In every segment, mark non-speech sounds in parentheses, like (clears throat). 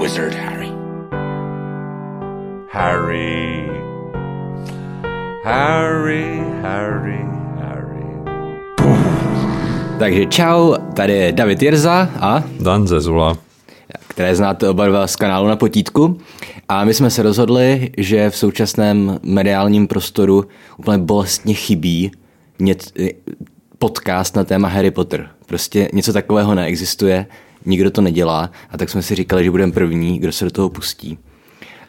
wizard Harry. Harry. Harry, Harry, Harry. Takže čau, tady je David Jirza a Dan Zezula. které znáte oba dva z kanálu na potítku. A my jsme se rozhodli, že v současném mediálním prostoru úplně bolestně chybí něc, podcast na téma Harry Potter. Prostě něco takového neexistuje, nikdo to nedělá a tak jsme si říkali, že budeme první, kdo se do toho pustí.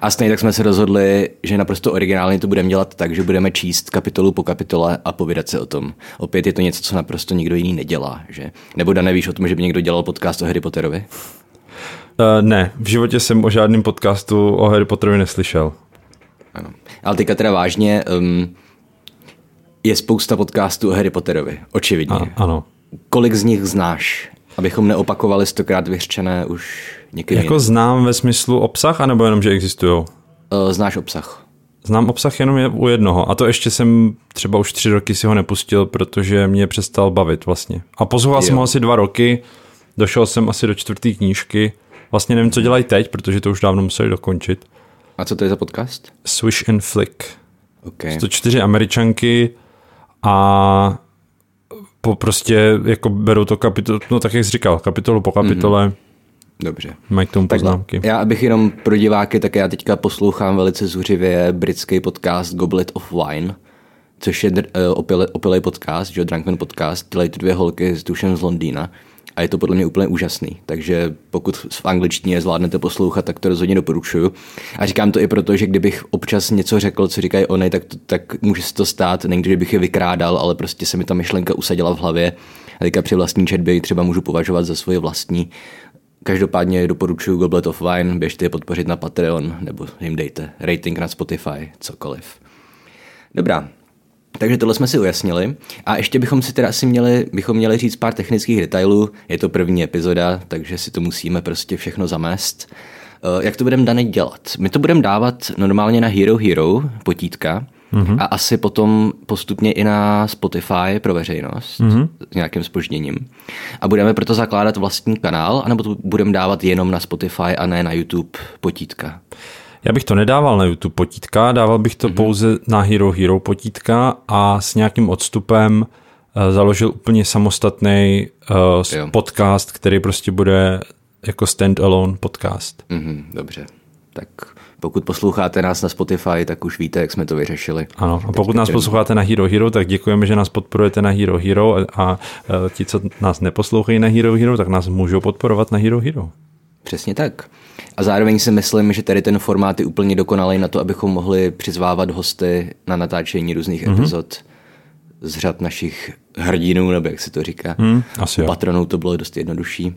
A stejně tak jsme se rozhodli, že naprosto originálně to budeme dělat tak, že budeme číst kapitolu po kapitole a povídat se o tom. Opět je to něco, co naprosto nikdo jiný nedělá, že? Nebo Dan, nevíš o tom, že by někdo dělal podcast o Harry Potterovi? Uh, ne, v životě jsem o žádném podcastu o Harry Potterovi neslyšel. Ano. Ale teďka teda vážně, um, je spousta podcastů o Harry Potterovi, očividně. A, ano. Kolik z nich znáš? Abychom neopakovali stokrát vyřčené už někým Jako jiným. znám ve smyslu obsah, anebo jenom, že existují? Uh, znáš obsah. Znám obsah jenom je u jednoho a to ještě jsem třeba už tři roky si ho nepustil, protože mě přestal bavit vlastně. A poslouchal jsem ho asi dva roky, došel jsem asi do čtvrté knížky, vlastně nevím, co dělají teď, protože to už dávno museli dokončit. A co to je za podcast? Swish and Flick. Okay. To čtyři američanky a po prostě jako berou to kapitolu, no tak jak jsi říkal, kapitolu po kapitole, mm-hmm. Dobře. mají k tomu poznámky. Já abych jenom pro diváky, tak já teďka poslouchám velice zuřivě britský podcast Goblet of Wine, což je dr- opile, opilej podcast, že Drunkman podcast, dělají to dvě holky s dušem z Londýna a je to podle mě úplně úžasný. Takže pokud v angličtině zvládnete poslouchat, tak to rozhodně doporučuju. A říkám to i proto, že kdybych občas něco řekl, co říkají oni, tak, to, tak může se to stát, nejen že bych je vykrádal, ale prostě se mi ta myšlenka usadila v hlavě a teďka při vlastní četbě třeba můžu považovat za svoje vlastní. Každopádně doporučuji Goblet of Wine, běžte je podpořit na Patreon nebo jim dejte rating na Spotify, cokoliv. Dobrá, takže tohle jsme si ujasnili a ještě bychom si teda asi měli, bychom měli říct pár technických detailů. Je to první epizoda, takže si to musíme prostě všechno zamést. Eh, Jak to budeme dané dělat? My to budeme dávat normálně na Hero Hero, potítka, mm-hmm. a asi potom postupně i na Spotify pro veřejnost mm-hmm. s nějakým spožděním. A budeme proto zakládat vlastní kanál, anebo to budeme dávat jenom na Spotify a ne na YouTube potítka. Já bych to nedával na YouTube potítka, dával bych to mm-hmm. pouze na Hero Hero potítka a s nějakým odstupem uh, založil úplně samostatný uh, podcast, který prostě bude jako stand-alone podcast. Mhm, dobře. Tak pokud posloucháte nás na Spotify, tak už víte, jak jsme to vyřešili. Ano, a pokud nás posloucháte na Hero Hero, tak děkujeme, že nás podporujete na Hero Hero a, a eh, ti, co nás neposlouchají na Hero Hero, tak nás můžou podporovat na Hero Hero. Přesně tak. A zároveň si myslím, že tady ten formát je úplně dokonalý na to, abychom mohli přizvávat hosty na natáčení různých mm-hmm. epizod z řad našich hrdinů, nebo jak se to říká. Hmm, asi jo. patronů to bylo dost jednodušší.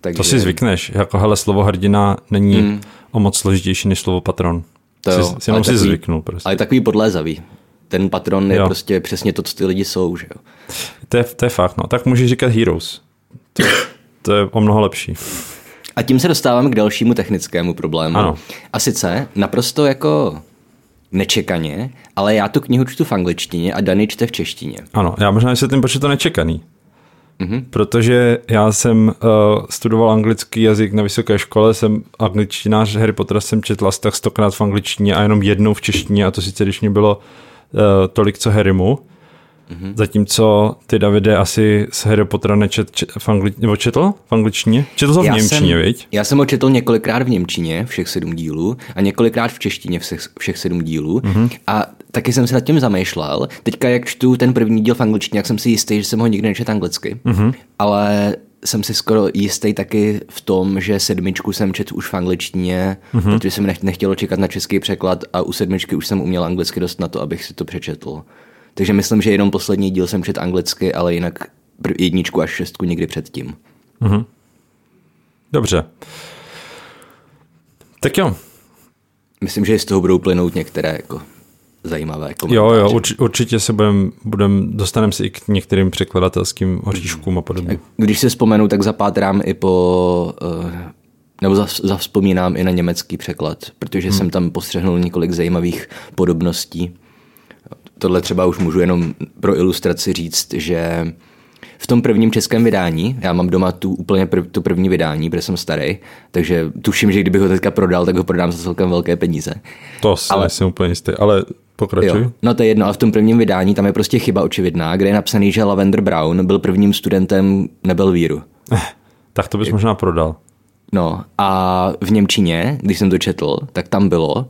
Takže To si zvykneš, jako hele, slovo hrdina není hmm. o moc složitější než slovo patron. To si, jo, si jenom ale si takový- zvyknul prostě. Ale takový podlézavý. Ten patron je Jo. prostě přesně to, co ty lidi jsou, že jo. To je, to je fakt, no. Tak můžeš říkat heroes. To, to je o mnoho lepší. A tím se dostáváme k dalšímu technickému problému. Ano. A sice naprosto jako nečekaně, ale já tu knihu čtu v angličtině a Dany čte v češtině. Ano, já možná vysvětlím, proč je to nečekaný. Mhm. Mm-hmm. Protože já jsem uh, studoval anglický jazyk na vysoké škole, jsem angličtinář, Harry Potter jsem četl asi tak stokrát v angličtině a jenom jednou v češtině a to sice, když mě bylo uh, tolik, co Harrymu. Mm-hmm. Zatímco ty, Davide, asi z Harry Pottera nečet čet, v angli, nebo četl v angličtině? Četl to v Němčině, jsem, viď? Já jsem ho četl několikrát v Němčině, všech sedm dílů, a několikrát v češtině všech, všech sedm dílů. Mhm. Mm-hmm. A taky jsem se nad tím zamýšlel. Teďka, jak čtu ten první díl v angličtině, jak jsem si jistý, že jsem ho nikdy nečetl anglicky. Mhm. Mm-hmm. Ale jsem si skoro jistý taky v tom, že sedmičku jsem četl už v angličtině, Mhm. mm-hmm. protože jsem nech- nechtělo čekat na český překlad a u sedmičky už jsem uměl anglicky dost na to, abych si to přečetl. Takže myslím, že jenom poslední díl jsem četl anglicky, ale jinak jedničku až šestku někdy předtím. Dobře. Tak jo, Myslím, že z toho budou plynout některé jako zajímavé jo, komentáře. jo, urč, určitě se budem, budem, dostaneme si i k některým překladatelským oříškům a podobně. Když si vzpomenu, tak zapátrám i po, eh, nebo zavzpomínám i na německý překlad, protože hmm. jsem tam postřehnul několik zajímavých podobností. Tohle třeba už můžu jenom pro ilustraci říct, že v tom prvním českém vydání, já mám doma tu úplně prv, tu první vydání, protože jsem starý, takže tuším, že kdybych ho teďka prodal, tak ho prodám za celkem velké peníze. To si ale, nejsem úplně jistý, ale pokračuj. Jo, no to je jedno, ale v tom prvním vydání tam je prostě chyba očividná, kde je napsaný, že Lavender Brown byl prvním studentem Nebel víru. Eh, (laughs) tak to bys možná prodal. No a v Němčině, když jsem to četl, tak tam bylo,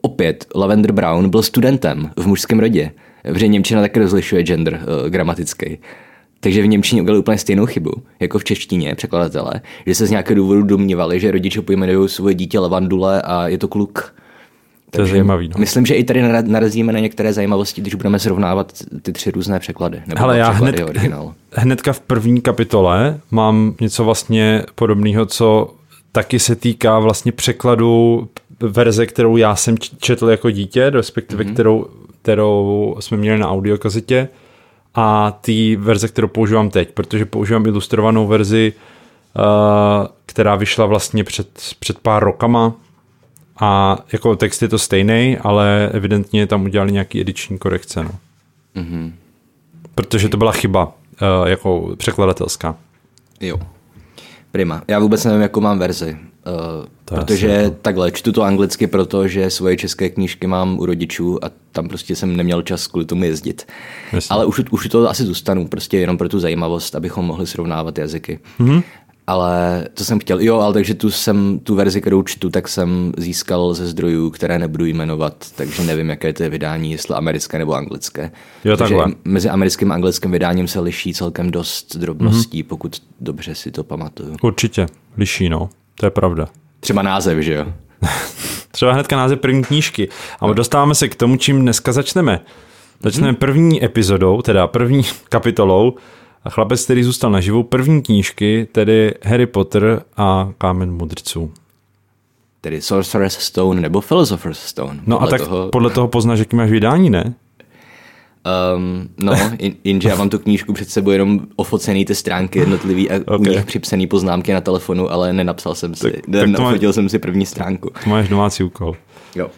opět Lavender Brown byl studentem v mužském rodě, protože Němčina taky rozlišuje gender uh, gramatický. Takže v Němčině udělali úplně stejnou chybu, jako v češtině překladatelé, že se z nějakého důvodu domnívali, že rodiče pojmenují svoje dítě Lavandule a je to kluk. To je zajímavý. No. Myslím, že i tady narazíme na některé zajímavosti, když budeme srovnávat ty tři různé překlady. Nebo Ale já hned, (laughs) hnedka v první kapitole mám něco vlastně podobného, co taky se týká vlastně překladu verze, kterou já jsem četl jako dítě, respektive mm-hmm. kterou, kterou jsme měli na audiokazetě a ty verze, kterou používám teď, protože používám ilustrovanou verzi, uh, která vyšla vlastně před, před pár rokama a jako text je to stejný, ale evidentně tam udělali nějaký ediční korekce. No. Mm-hmm. Protože to byla chyba uh, jako překladatelská. Jo. Prima. Já vůbec nevím, jakou mám verzi. Uh, protože jako... takhle, čtu to anglicky, protože svoje české knížky mám u rodičů a tam prostě jsem neměl čas kvůli tomu jezdit. Jasně. Ale už, už to asi zůstanu, prostě jenom pro tu zajímavost, abychom mohli srovnávat jazyky. Mm-hmm. Ale to jsem chtěl, jo, ale takže tu jsem, tu verzi, kterou čtu, tak jsem získal ze zdrojů, které nebudu jmenovat, takže nevím, jaké to je vydání, jestli americké nebo anglické. Jo, takže takhle. mezi americkým a anglickým vydáním se liší celkem dost drobností, mm-hmm. pokud dobře si to pamatuju. Určitě, liší, no, to je pravda. Třeba název, že jo? (laughs) Třeba hnedka název první knížky. A no. dostáváme se k tomu, čím dneska začneme. Začneme mm-hmm. první epizodou, teda první (laughs) kapitolou a chlapec, který zůstal naživu, první knížky, tedy Harry Potter a Kámen mudrců. Tedy Sorcerer's Stone nebo Philosopher's Stone. No a tak toho... podle toho poznáš, jaký máš vydání, ne? Um, no, jenže já mám tu knížku před sebou jenom ofocený ty stránky jednotlivý a okay. u nich připsaný poznámky na telefonu, ale nenapsal jsem si, tak, ne, tak má... jsem si první stránku. To máš domácí úkol. Jo.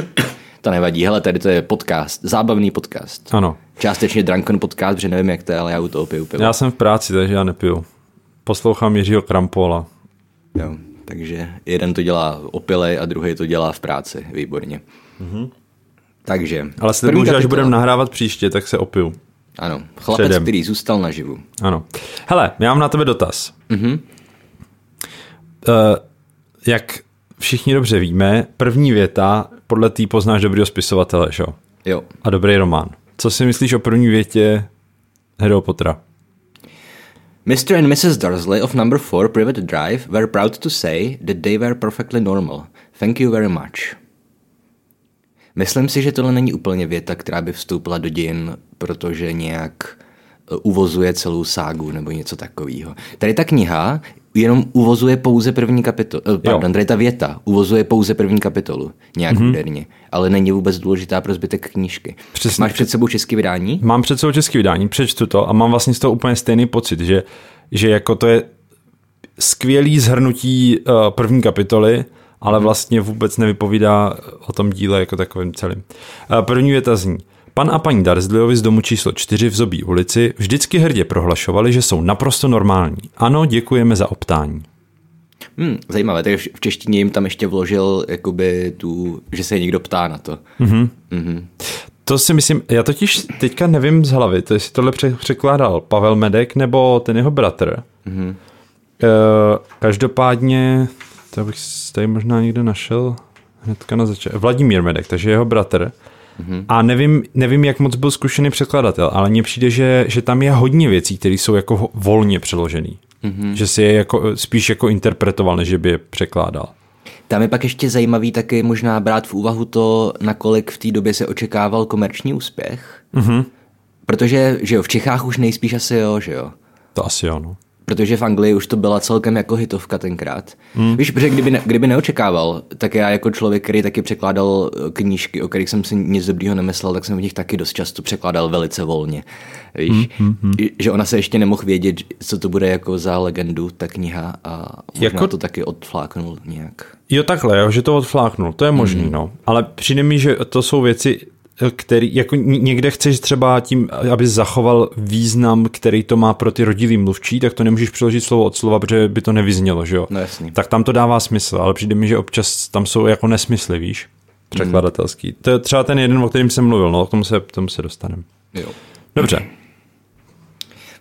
(coughs) to nevadí, hele, tady to je podcast, zábavný podcast. Ano. Částečně Drunken podcast, protože nevím, jak to je, ale já u toho piju pivo. Já jsem v práci, takže já nepiju. Poslouchám Jiřího Krampola. Jo, takže jeden to dělá opilej a druhý to dělá v práci, výborně. Mm-hmm. Takže. Ale slibuju, že až budeme nahrávat příště, tak se opiju. Ano, chlapec, Předem. který zůstal naživu. Ano. Hele, já mám na tebe dotaz. Mm-hmm. Uh, jak všichni dobře víme, první věta, podle tý poznáš dobrýho spisovatele, že? Jo. A dobrý román. Co si myslíš o první větě Harry Pottera? Mr. and Mrs. Dursley of number 4 Private Drive were proud to say that they were perfectly normal. Thank you very much. Myslím si, že tohle není úplně věta, která by vstoupila do dějin, protože nějak e, uvozuje celou ságu nebo něco takového. Tady ta kniha jenom uvozuje pouze první kapitolu. Eh, pardon, tady ta věta uvozuje pouze první kapitolu, nějak mm-hmm. úderně, ale není vůbec důležitá pro zbytek knížky. Přesně. Máš před sebou český vydání? Mám před sebou český vydání, přečtu to a mám vlastně z toho úplně stejný pocit, že, že jako to je skvělý zhrnutí uh, první kapitoly, ale vlastně vůbec nevypovídá o tom díle jako takovým celým. Uh, první věta zní. Pan a paní Darsleyovi z domu číslo 4 v Zobí ulici vždycky hrdě prohlašovali, že jsou naprosto normální. Ano, děkujeme za optání. Hmm, zajímavé, takže v češtině jim tam ještě vložil, jakoby tu, že se někdo ptá na to. Mm-hmm. Mm-hmm. To si myslím, já totiž teďka nevím z hlavy, to jestli tohle překládal Pavel Medek nebo ten jeho bratr. Mm-hmm. E, každopádně, to bych tady možná někde našel hnedka na začátku. Vladimír Medek, takže jeho bratr. Mm-hmm. A nevím, nevím, jak moc byl zkušený překladatel, ale mně přijde, že, že tam je hodně věcí, které jsou jako volně přeložený. Mm-hmm. Že si je jako, spíš jako interpretoval, než by je překládal. Tam je pak ještě zajímavý taky možná brát v úvahu to, nakolik v té době se očekával komerční úspěch. Mm-hmm. Protože, že jo, v Čechách už nejspíš asi jo, že jo. To asi jo, no protože v Anglii už to byla celkem jako hitovka tenkrát. Hmm. Víš, protože kdyby, ne, kdyby neočekával, tak já jako člověk, který taky překládal eh, knížky, o kterých jsem si nic dobrýho nemyslel, tak jsem v nich taky dost často překládal velice volně. Víš, hmm, hmm, hmm. že ona se ještě nemohl vědět, co to bude jako za legendu, ta kniha a možná jako... to taky odfláknul nějak. Jo takhle, jo, že to odfláknul, to je možný, hmm. no. Ale přijde mi, že to jsou věci, který, jako někde chceš třeba tím, aby zachoval význam, který to má pro ty rodilý mluvčí, tak to nemůžeš přeložit slovo od slova, protože by to nevyznělo, že jo? No jasný. Tak tam to dává smysl, ale přijde mi, že občas tam jsou jako nesmysly, víš? Překladatelský. To je třeba ten jeden, o kterým jsem mluvil, no, k tomu se, k tomu se dostaneme. Jo. Dobře.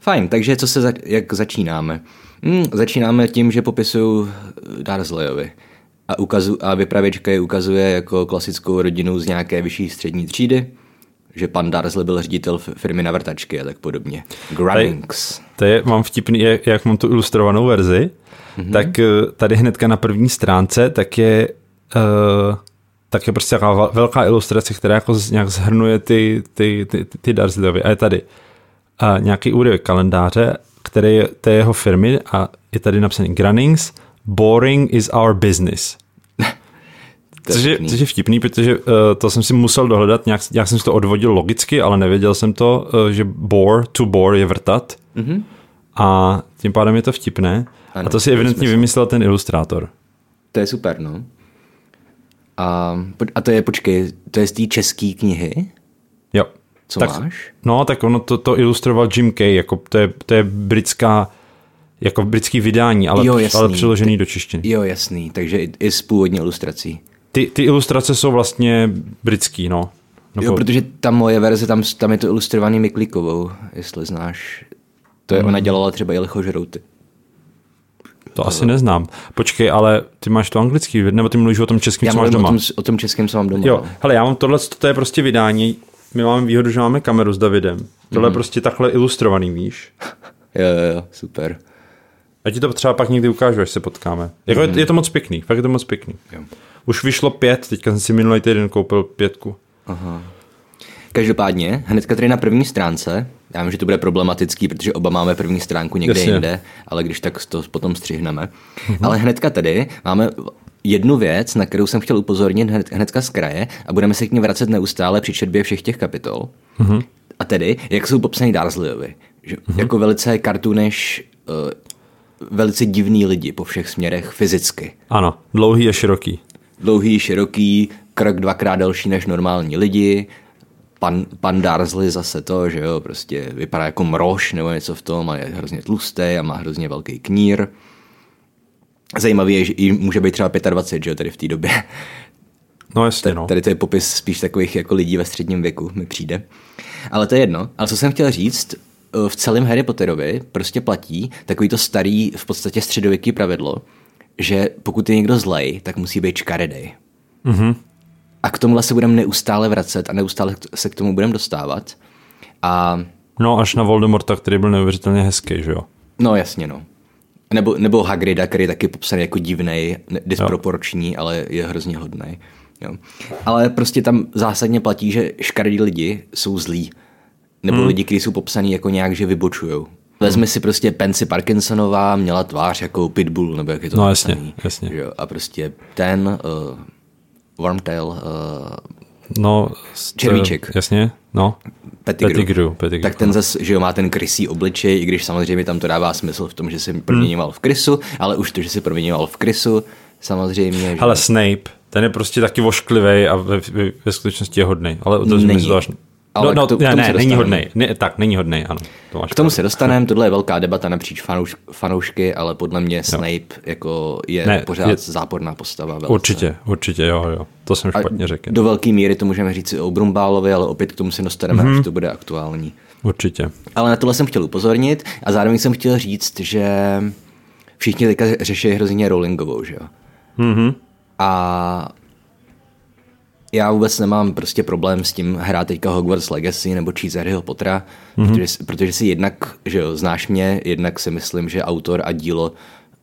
Fajn, takže co se, za, jak začínáme? Hmm, začínáme tím, že popisuju Darsleyovi. A, ukazu, a vypravěčka je ukazuje jako klasickou rodinu z nějaké vyšší střední třídy, že pan Darsley byl ředitel firmy na vrtačky a tak podobně. Grunnings. To je, mám vtipný, jak, jak mám tu ilustrovanou verzi, mm-hmm. tak eh, tady hnedka na první stránce, tak je uh, tak je prostě taková velká ilustrace, která jako nějak zhrnuje ty, ty, ty, ty, ty Darsleyovy. A je tady uh, nějaký úryvek kalendáře, který je té jeho firmy a je tady napsaný Grunnings, boring is our business. (laughs) Což je, což je vtipný, protože uh, to jsem si musel dohledat, nějak, nějak jsem si to odvodil logicky, ale nevěděl jsem to, uh, že bore, to bore je vrtat. Mm-hmm. A tím pádem je to vtipné. Ano, a to si evidentně vymyslel ten ilustrátor. To je super, no. A, a to je, počkej, to je z té české knihy? Jo. Co tak, máš? No, tak ono to, to ilustroval Jim Kay, jako to je, to je britská jako britský vydání, ale, Jo, jasný. ale přeložený do češtiny. Jo, jasný, takže i, i z původní ilustrací. Ty, ty ilustrace jsou vlastně britský, no. Jo, protože ta moje verze, tam, tam je to ilustrovaný Miklikovou, jestli znáš. To je, Hmm. ona dělala třeba i Lichožrouty. To asi neznám. Počkej, ale ty máš to anglický, nebo ty mluvíš o tom českém, Já co máš mluvím o doma? tom, o tom českém, co mám doma. Jo, no. hele, já mám tohle, to je prostě vydání, my máme výhodu, že máme kameru s Davidem. Tohle Mhm. je prostě takhle ilustrovaný, víš? (laughs) jo, jo, jo, super. Já ti to třeba pak někdy ukážu, až se potkáme. Jako je, je to moc pěkný, fakt je to moc pěkný. Mhm. Jo. Už vyšlo pět, teďka jsem si minulý týden koupil pětku. Každopádně, hnedka tady na první stránce, já vím, že to bude problematický, protože oba máme první stránku někde Jasně. jinde, ale když tak to potom střihneme. Ale hnedka tady máme jednu věc, na kterou jsem chtěl upozornit hned, hnedka z kraje a budeme se k ní vracet neustále při četbě všech těch kapitol. A tedy, jak jsou popsaný Darsleyovi. Že, Jako velice kartuneš, uh, velice divný lidi po všech směrech fyzicky. Ano, dlouhý a široký. Dlouhý, široký, krok dvakrát delší než normální lidi. Pan, pan Darsley zase to, že jo, prostě vypadá jako mrož nebo něco v tom a je hrozně tlustý a má hrozně velký knír. Zajímavý je, že i může být třeba 25, že jo, tady v té době. No jasně, no. Tady to je popis spíš takových jako lidí ve středním věku, mi přijde. Ale to je jedno. Ale co jsem chtěl říct, v celém Harry Potterovi prostě platí takový to starý, v podstatě středověký pravidlo, že pokud je někdo zlej, tak musí být škaredej. Mhm. A k tomuhle se budeme neustále vracet a neustále se k tomu budeme dostávat. A No až na Voldemorta, který byl neuvěřitelně hezký, že jo? no jasně, no. Nebo, nebo Hagrida, který je taky popsaný jako divnej, ne- disproporční, ale je hrozně hodný. Jo. Ale prostě tam zásadně platí, že škaredí lidi jsou zlí. Nebo hmm. lidi, kteří jsou popsaný jako nějak, že vybočujou. Vezmi si prostě Pensy Parkinsonová, měla tvář jako Pitbull, nebo jak je to No, jasně, jasně. že Jo. A prostě ten uh, Wormtail, uh, No, Červíček. Jasně, no. Pettigrew. Pettigrew, Pettigrew, Tak ten zase, že jo, má ten krysí obličej, i když samozřejmě tam to dává smysl v tom, že si proměňoval v krysu, ale už to, že si proměňoval v krysu, samozřejmě, že... Ale Snape, ten je prostě taky vošklivý a ve, ve, ve skutečnosti je hodný. Ale to Není. až... Ale no, no, k to- k ne, tomu ne, se není hodný. Ne, tak, není hodný, ano. To máš K tomu se dostaneme, tohle je velká debata napříč fanouš, fanoušky, ale podle mě Snape jako je Ne, pořád je- záporná postava. Velice. Určitě, určitě, jo, jo. To jsem A špatně řekl. Do velké míry to můžeme říct i o Brumbálovi, ale opět k tomu se dostaneme, mm-hmm. až to bude aktuální. Určitě. Ale na tohle jsem chtěl upozornit a zároveň jsem chtěl říct, že všichni teďka řeší hrozně Rowlingovou, že jo? Mhm. A já vůbec nemám prostě problém s tím hrát teďka Hogwarts Legacy nebo číst Harryho Pottera, mm-hmm. protože, protože si jednak, že jo, znáš mě, jednak si myslím, že autor a dílo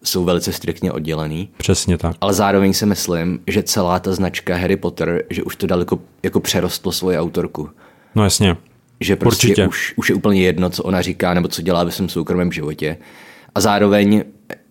jsou velice striktně oddělený. Přesně tak. Ale zároveň si myslím, že celá ta značka Harry Potter, že už to daleko jako přerostlo svoji autorku. No jasně. Že prostě Určitě. už, už je úplně jedno, co ona říká nebo co dělá ve svém soukromém životě. A zároveň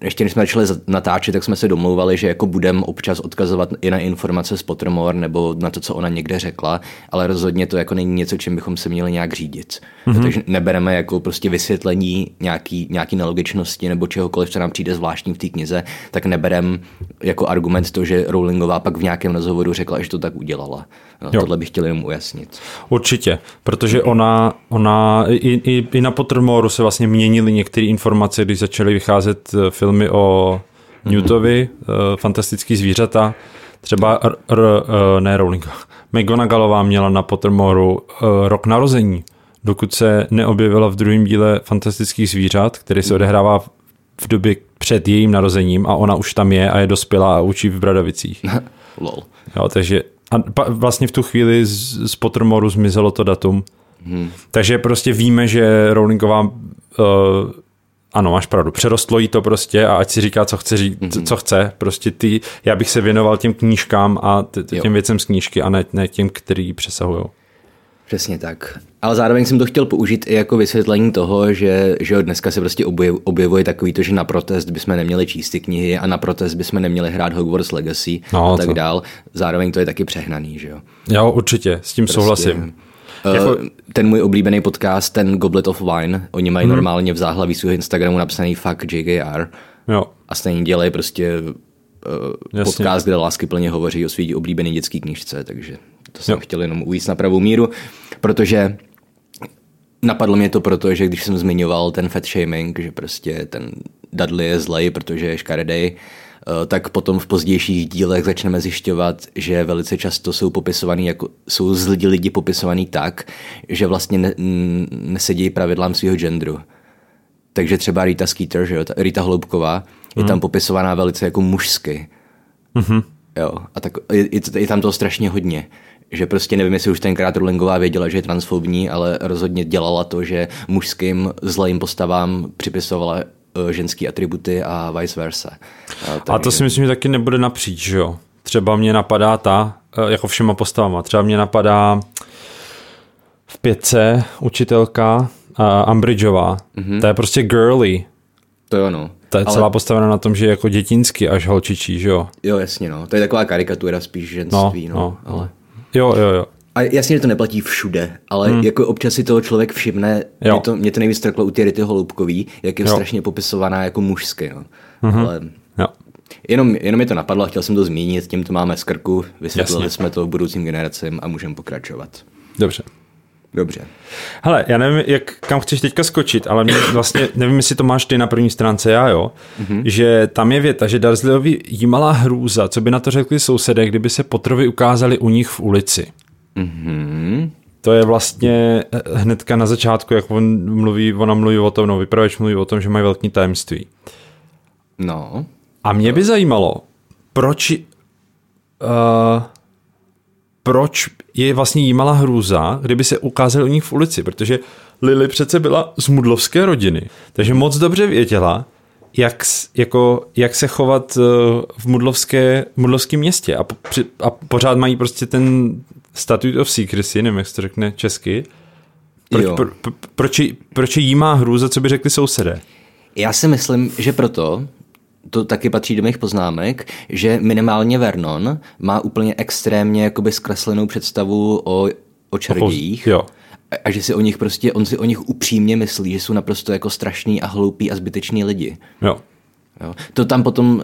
ještě než jsme začali natáčet, tak jsme se domlouvali, že jako budem občas odkazovat i na informace z Pottermore nebo na to, co ona někde řekla, ale rozhodně to jako není něco, čím bychom se měli nějak řídit. Mm-hmm. Takže nebereme jako prostě vysvětlení nějaký, nějaký nelogičnosti nebo čehokoliv, co nám přijde zvláštní v té knize, tak neberem jako argument to, že Rowlingová pak v nějakém rozhovoru řekla, že to tak udělala. No, tohle bych chtěl jenom ujasnit. Určitě, protože ona, ona i, i, i na Pottermore se vlastně měnily některé informace, když začaly vycházet eh, filmy o Newtovi, mm-hmm. fantastický zvířata. Třeba r, r, eh, ne Rowling, (laughs) McGonagallová měla na Pottermoreu rok narození, dokud se neobjevila v druhém díle fantastických zvířat, který se odehrává v době před jejím narozením a ona už tam je a je dospělá a učí v Bradavicích. (laughs) Lol. Jo, takže a vlastně v tu chvíli z, z Pottermoru zmizelo to datum. Hmm. Takže prostě víme, že Rowlingová uh, ano, máš pravdu, přerostlo jí to prostě a ať si říká, co chce, říct, mm-hmm. co chce, prostě ty, já bych se věnoval těm knížkám a t- těm jo. věcem z knížky a ne, ne těm, který přesahují. Přesně tak. Ale zároveň jsem to chtěl použít i jako vysvětlení toho, že, že dneska se prostě objev, objevuje takový to, že na protest bychom neměli číst ty knihy a na protest bychom neměli hrát Hogwarts Legacy no, a tak co? dál. Zároveň to je taky přehnaný, že jo? Jo, určitě, s tím prostě, souhlasím. Uh, jako... Ten můj oblíbený podcast, ten Goblet of Wine, oni mají hmm. normálně v záhlaví svého Instagramu napsaný fuck JGR. Jo. A stejně dělají prostě uh, podcast, kde lásky plně hovoří o svý oblíbený dětský knižce, takže to jsem jo. chtěl jenom uvíct na pravou míru, protože napadlo mě to proto, že když jsem zmiňoval ten fat shaming, že prostě ten Dudley je zlej, protože je škaredej, eh, tak potom v pozdějších dílech začneme zjišťovat, že velice často jsou popisovaný jako, jsou zlidi lidi popisovaný tak, že vlastně ne, nesedí pravidlám svého genderu. Takže třeba Rita Skeeter, že jo, Rita Hloubková, mm. je tam mhm. popisovaná velice jako mužsky. Mm-hmm. Jo, a tak je, je, je tam toho strašně hodně že prostě nevím, jestli už tenkrát Rowlingová věděla, že je transfobní, ale rozhodně dělala to, že mužským zlým postavám připisovala eh, ženský atributy a vice versa. A, a to si myslím, že taky nebude napříč, že jo? Třeba mě napadá ta, eh, jako všema postavama, třeba mě napadá v pětce učitelka uh, Umbridgeová. Mm-hmm. To je prostě girly. To jo, no. To je ale... celá postavena na tom, že je jako dětinsky až holčičí, že jo? Jo, jasně, no. To je taková karikatura spíš ženství, no. no, no ale... Jo, jo, jo. A jasně, že to neplatí všude, ale hmm. jako občas si toho člověk všimne, jo. mě to, mě to nejvíc trklo u ty Rity Holoubkový, jak je jo. strašně popisovaná jako mužsky, no. Mm-hmm. Ale jo. Jenom, jenom mi to napadlo, chtěl jsem to zmínit, tím to máme z krku, vysvětlili jasně. jsme to budoucím generacím a můžeme pokračovat. Dobře. Dobře. Hele, já nevím, jak, kam chceš teďka skočit, ale mě (coughs) vlastně, nevím, jestli to máš ty na první stránce, já jo, mm-hmm. že tam je věta, že Dursleyovi jímala hrůza, co by na to řekli sousedé, kdyby se Potrovi ukázali u nich v ulici. Mm-hmm. To je vlastně eh, hnedka na začátku, jak on mluví, ona mluví o tom, no vypravěč mluví o tom, že mají velký tajemství. No. A mě by zajímalo, proč uh, proč je vlastně jímala hrůza, kdyby se ukázali u nich v ulici, protože Lily přece byla z mudlovské rodiny, takže moc dobře věděla, jak, jako, jak se chovat eh, v mudlovské, mudlovském městě a, a pořád mají prostě ten statute of secrecy, nevím, jak se to řekne česky. Proč, pro, pro, proč, proč jí má hrůza, co by řekli sousedé? Já si myslím, že proto, to taky patří do mých poznámek, že minimálně Vernon má úplně extrémně jakoby zkreslenou představu o, o čarodějích. Jo. A, a že si o nich prostě, on si o nich upřímně myslí, že jsou naprosto jako strašný a hloupí a zbyteční lidi. Jo. Jo. To tam potom uh,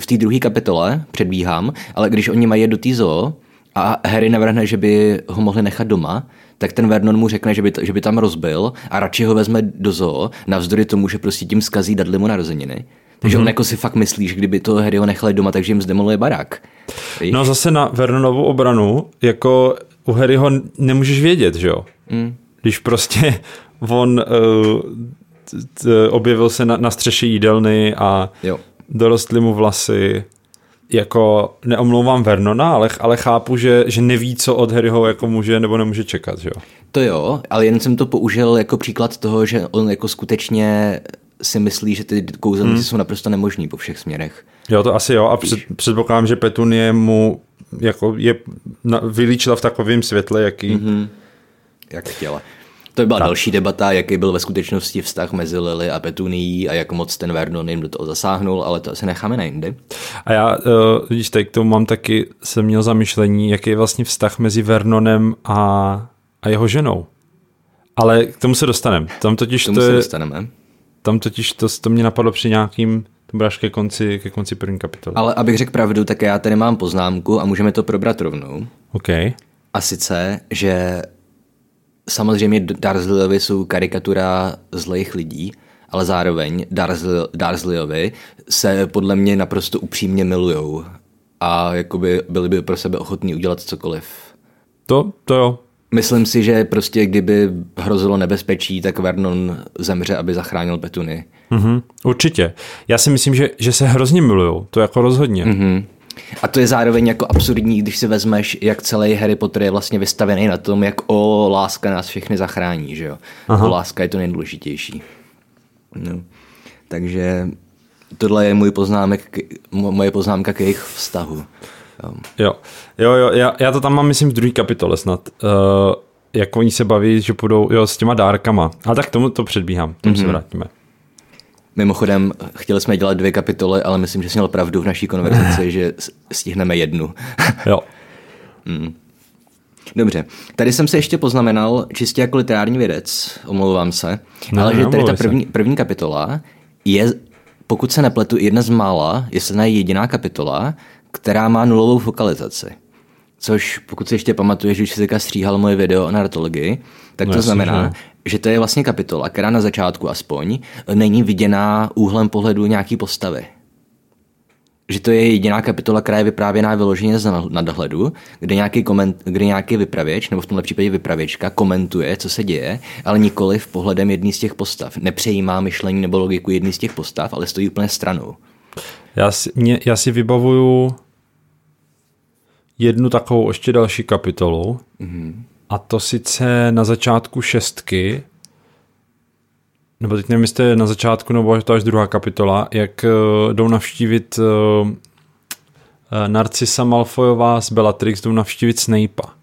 v té druhé kapitole předbíhám, ale když oni mají do té zoo a Harry navrhne, že by ho mohli nechat doma, tak ten Vernon mu řekne, že by, že by tam rozbil a radši ho vezme do zoo, navzdory tomu, že prostě tím skazí Dudleymu narozeniny. Takže mm-hmm. on mhm. jako si fakt myslí, že kdyby to Harryho nechali doma, takže jim zdemoluje barák. Víš? No zase na Vernonovu obranu, jako u Harryho nemůžeš vědět, že jo? Mm. Když prostě (laughs) on uh, t, objevil se na, na střeše jídelny a jo. dorostly mu vlasy, jako neomlouvám Vernona, ale, ale chápu, že, že neví, co od Harryho jako může nebo nemůže čekat, že jo? To jo, ale jen jsem to použil jako příklad toho, že on jako skutečně si myslí, že ty kouzelníci hmm. jsou naprosto nemožní po všech směrech. Jo, to asi jo. A před, předpokládám, že Petunie mu jako je na, vylíčila v takovém světle, jaký... Mm-hmm. Jak chtěla. To by byla tak. další debata, jaký byl ve skutečnosti vztah mezi Lily a Petunií a jak moc ten Vernon jim do toho zasáhnul, ale to asi necháme na jindy. A já, uh, vidíš, tak tomu mám taky, jsem měl zamýšlení, jaký je vlastně vztah mezi Vernonem a, a jeho ženou. Ale k tomu se dostaneme. Tam totiž tomu to se je, dostaneme. Tam totiž to, to mě napadlo při nějakým to bude až ke konci, ke konci první kapitoly. Ale abych řekl pravdu, tak já tady mám poznámku a můžeme to probrat rovnou. OK. A sice, že samozřejmě Darzleyovi jsou karikatura zlejch lidí, ale zároveň Darzleyovi se podle mě naprosto upřímně milujou a jakoby byli by pro sebe ochotní udělat cokoliv. To, to jo. Myslím si, že prostě kdyby hrozilo nebezpečí, tak Vernon zemře, aby zachránil Petuny. Mm-hmm, určitě. Já si myslím, že, že se hrozně milujou. To jako rozhodně. Mm-hmm. A to je zároveň jako absurdní, když si vezmeš, jak celý Harry Potter je vlastně vystavený na tom, jak o láska nás všechny zachrání, že jo. Aha. O láska je to nejdůležitější. No. Takže tohle je můj poznámek, moje poznámka k jejich vztahu. Jo, jo, jo já, já to tam mám, myslím, v druhé kapitole snad. Uh, jak oni se baví, že půjdou jo, s těma dárkama. A tak tomu to předbíhám, tomu mm-hmm. se mhm. vrátíme. Mimochodem, chtěli jsme dělat dvě kapitoly, ale myslím, že jsi měl pravdu v naší konverzaci, (laughs) že stihneme jednu. (laughs) jo. Mm. Dobře, tady jsem se ještě poznamenal, čistě jako literární vědec, omlouvám se, no, ale že tady ta první, první kapitola je, pokud se nepletu, jedna z mála, jestli ne jediná kapitola, která má nulovou fokalizaci. Což, pokud si ještě pamatuješ, že jsi stříhal moje video o narratologii, tak no, to znamená, že že to je vlastně kapitola, která na začátku aspoň není viděná úhlem pohledu nějaký postavy. Že to je jediná kapitola, která je vyprávěná vyloženě z nadhledu, kde nějaký, koment, kde nějaký vypravěč, nebo v tomhle případě vypravěčka, komentuje, co se děje, ale nikoli v pohledem jedný z těch postav. Nepřejímá myšlení nebo logiku jedný z těch postav, ale stojí úplně stranou. Já si, mě, já si vybavuju jednu takovou ještě další kapitolu, mm-hmm. A to sice na začátku šestky, nebo teď nevím, jestli na začátku, nebo to až druhá kapitola, jak uh, jdou navštívit uh, Narcisa Malfoyová z Bellatrix, jdou navštívit Snape'a.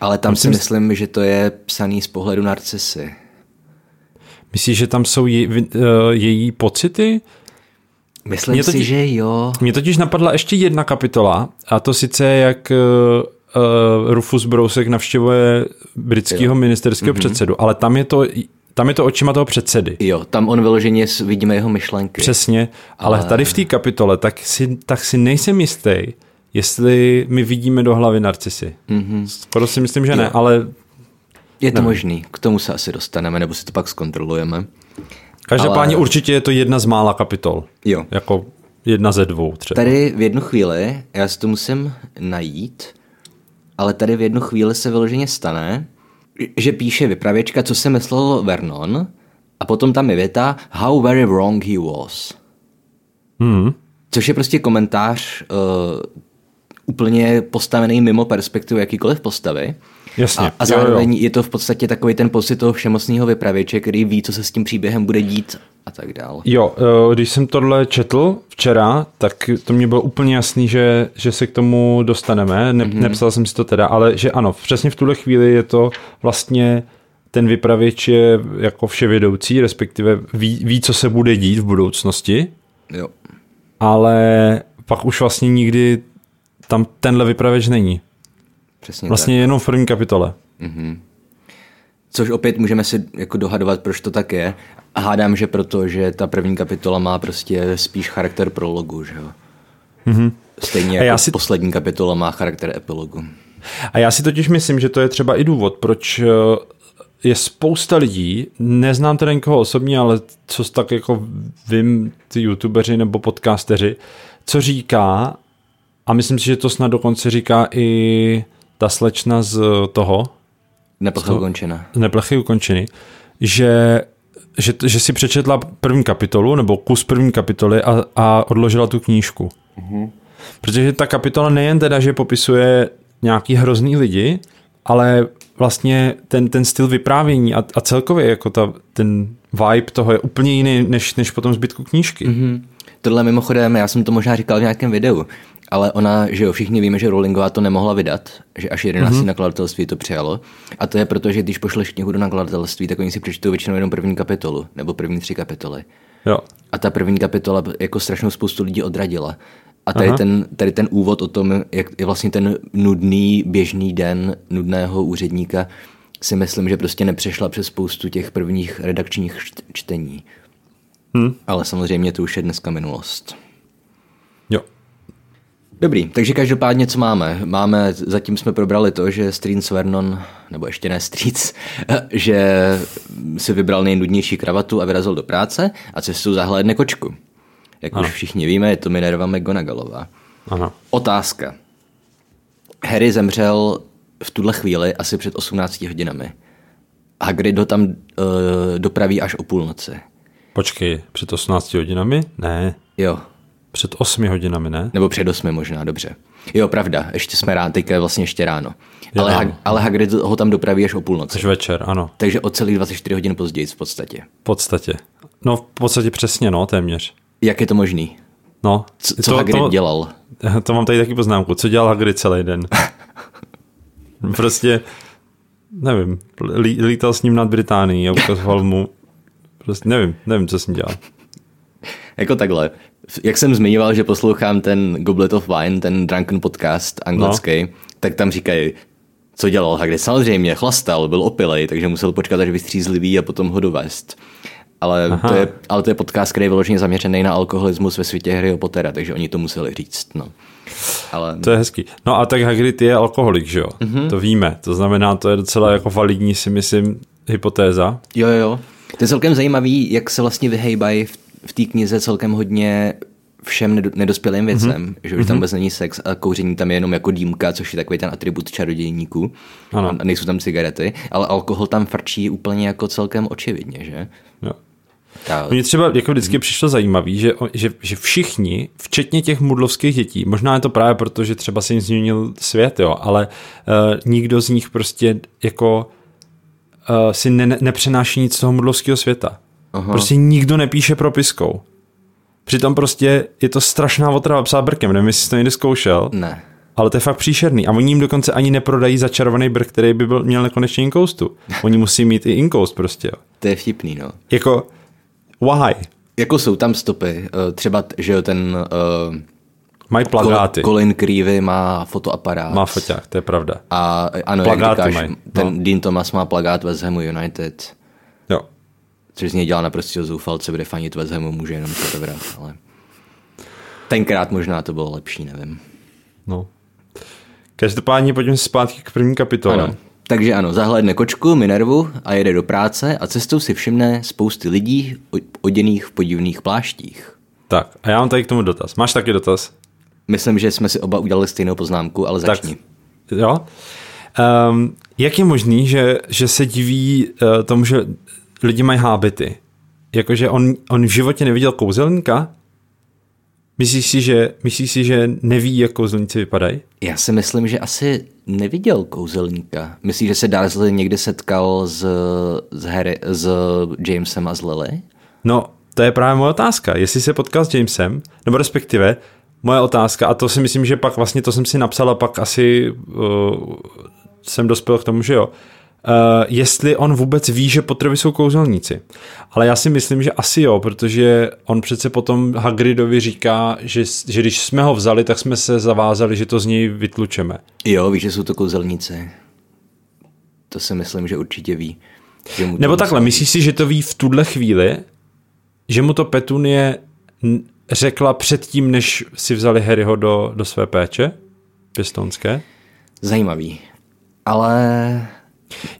Ale tam myslím, si myslím, že to je psaný z pohledu Narcisy. Myslíš, že tam jsou je, její pocity? Myslím totiž, si, že jo. Mě totiž napadla ještě jedna kapitola, a to sice jak uh, Rufus Brousek navštěvuje britského ministerského mm-hmm. předsedu, ale tam je to tam je to očima toho předsedy. Jo, tam on vyloženě vidíme jeho myšlenky. Přesně, ale, ale... tady v té kapitole tak si, tak si nejsem jistý, jestli my vidíme do hlavy narcisy. Mm-hmm. Skoro si myslím, že jo. ne, ale... Je to nevím. možný, k tomu se asi dostaneme, nebo si to pak zkontrolujeme. Každopádně ale... určitě je to jedna z mála kapitol. Jo. Jako jedna ze dvou třeba. Tady v jednu chvíli, já si to musím najít, ale tady v jednu chvíli se vyloženě stane, že píše vypravěčka, co se myslel Vernon, a potom tam je věta How very wrong he was. Hmm. Což je prostě komentář uh, úplně postavený mimo perspektivu jakýkoliv postavy. Jasně. A, a zároveň jo, jo. je to v podstatě takový ten pocit toho všemocného vypravěče, který ví, co se s tím příběhem bude dít a tak dál. Jo, eh, když jsem tohle četl včera, tak to mě bylo úplně jasný, že, že se k tomu dostaneme. Ne, mm-hmm. Nepsal jsem si to teda, ale že ano, přesně v tuhle chvíli je to vlastně ten vypravěč je jako vševědoucí, respektive ví, ví, co se bude dít v budoucnosti. Jo. Ale pak už vlastně nikdy tam tenhle vypravěč není. Přesně Vlastně tak. jenom v první kapitole. Mm-hmm. Což opět můžeme si jako dohadovat, proč to tak je. A hádám, že proto, že ta první kapitola má prostě spíš charakter prologu, že jo. Mm-hmm. Stejně jako si... poslední kapitola má charakter epilogu. A já si totiž myslím, že to je třeba i důvod, proč eh, je spousta lidí, neznám teda nikoho osobně, ale co tak jako vím, ty youtubeři nebo podcasteři, co říká, a myslím si, že to snad dokonce říká i ta slečna z toho. Neplechy ukončena. Neplechy ukončeny, že, že, že si přečetla první kapitolu, nebo kus první kapitoly a, a odložila tu knížku. Mm-hmm. Protože ta kapitola nejen teda, že popisuje nějaký hrozný lidi, ale vlastně ten, ten styl vyprávění a, a celkově jako ta, ten vibe toho je úplně jiný než, než potom zbytku knížky. Mm-hmm. Tohle mimochodem, já jsem to možná říkal v nějakém videu, ale ona, že jo, všichni víme, že Rowlingová to nemohla vydat, že až 11 mm-hmm. nakladatelství to přijalo. A to je proto, že když pošleš knihu do nakladatelství, tak oni si přečtou většinou jenom první kapitolu, nebo první tři kapitoly. Jo. A ta první kapitola jako strašnou spoustu lidí odradila. A tady ten, tady ten úvod o tom, jak je vlastně ten nudný běžný den nudného úředníka, si myslím, že prostě nepřešla přes spoustu těch prvních redakčních čt- čtení. Hm. Ale samozřejmě to už je dneska minulost. Jo. Dobrý, takže každopádně co máme? Máme, zatím jsme probrali to, že Strýc Vernon, nebo ještě ne Strýc, (laughs) že si vybral nejnudnější kravatu a vyrazil do práce a cestou zahlédne kočku. Jak Ano. už všichni víme, je to Minerva McGonagallová. Ano. Otázka. Harry zemřel v tuhle chvíli asi před 18 hodinami. Hagrid ho tam uh, dopraví až o půlnoci. Počkej, před 18 hodinami? Ne. Jo, Před 8 hodinami, ne? nebo před osmi možná, dobře. Jo, pravda, ještě jsme ráno, teďka je vlastně ještě ráno. Jo, Ale. Hag- ale Hagrid ho tam dopraví až o půlnoci. Až večer, ano. Takže o celých 24 hodin později v podstatě. V podstatě. No, v podstatě přesně, no, téměř. Jak je to možný? No, Co, co Hagrid to, dělal? (laughs) To mám tady taky poznámku. Co dělal Hagrid celý den? (laughs) prostě, nevím, lí, lítal s ním nad Británií a ukazoval mu, prostě nevím, nevím, co jsem dělal. Jako takhle. Jak jsem zmiňoval, že poslouchám ten Goblet of Wine, ten Drunken podcast anglický, no. tak tam říkají, co dělal Hagrid. Samozřejmě, chlastal, byl opilej, takže musel počkat, až vystřízlivý a potom ho dovést. Ale to, je, ale to je podcast, který je vyloženě zaměřený na alkoholismus ve světě Harryho Pottera, takže oni to museli říct. No. Ale To je hezký. No a tak Hagrid je alkoholik, že jo? Mm-hmm. To víme. To znamená, to je docela jako validní, si myslím, hypotéza. Jo, jo, jo. To je celkem zajímavý, jak se vlastně vyhejbají v, v té knize celkem hodně všem nedo, nedospělým věcem, mm-hmm. že už tam vůbec není sex a kouření tam je jenom jako dýmka, což je takový ten atribut čarodějníků. Ano. A nejsou tam cigarety, ale alkohol tam frčí úplně jako celkem očividně, že? Jo. Ta, Mně třeba jako vždycky přišlo zajímavý, že, že, že všichni, včetně těch mudlovských dětí, možná je to právě proto, že třeba se jim změnil svět, jo, ale uh, nikdo z nich prostě jako uh, si ne, nepřenáší nic z toho mudlovského světa. Aha. Prostě nikdo nepíše propiskou. Přitom prostě je to strašná otrava psát brkem, nevím, jestli jsi to někdy zkoušel, ne. ale to je fakt příšerný. A oni jim dokonce ani neprodají začarovaný brk, který by byl, měl nekonečně inkoustu. (laughs) Oni musí mít i inkoust prostě. Jo. To je vtipný, no. Jako, why? Jako jsou tam stopy, eh, třeba, že jo, ten uh, Mají plagáty. Colin Creevy má fotoaparát. Má foťák, to je pravda. A ano, Plagáty jak říkáš, mají, ten no. Dean Thomas má plagát West Hamu United. Jo. Což z něj dělá naprosto zoufalce, bude fanit West Hamu, může jenom to dobrát, ale tenkrát možná to bylo lepší, nevím. No. Každopádně pojďme zpátky k první kapitole. Ano. Takže ano, zahlédne kočku, Minervu a jede do práce a cestou si všimne spousty lidí oděných v podivných pláštích. Tak, a já mám tady k tomu dotaz. Máš taky dotaz? Myslím, že jsme si oba udělali stejnou poznámku, ale začni. Tak, jo. Um, jak je možný, že, že se diví uh, tomu, že lidi mají hábity? Jakože on, on v životě neviděl kouzelníka? Myslíš si, že, myslíš si, že neví, jak kouzelníci vypadají? Já si myslím, že asi neviděl kouzelníka. Myslíš, že se Dursley někdy setkal s, s, Harry, s Jamesem a s Lily? No, to je právě moje otázka. Jestli se potkal s Jamesem, nebo respektive moje otázka, a to si myslím, že pak vlastně to jsem si napsal a pak asi uh, jsem dospěl k tomu, že jo. Uh, jestli on vůbec ví, že Potterovi jsou kouzelníci. Ale já si myslím, že asi jo, protože on přece potom Hagridovi říká, že, že když jsme ho vzali, tak jsme se zavázali, že to z něj vytlučeme. Jo, víš, že jsou to kouzelníci. To si myslím, že určitě ví. Že mu Nebo takhle, myslíš si, že to ví v tuhle chvíli, že mu to Petunie řekla předtím, než si vzali Harryho do, do své péče pěstounské? Zajímavý. Ale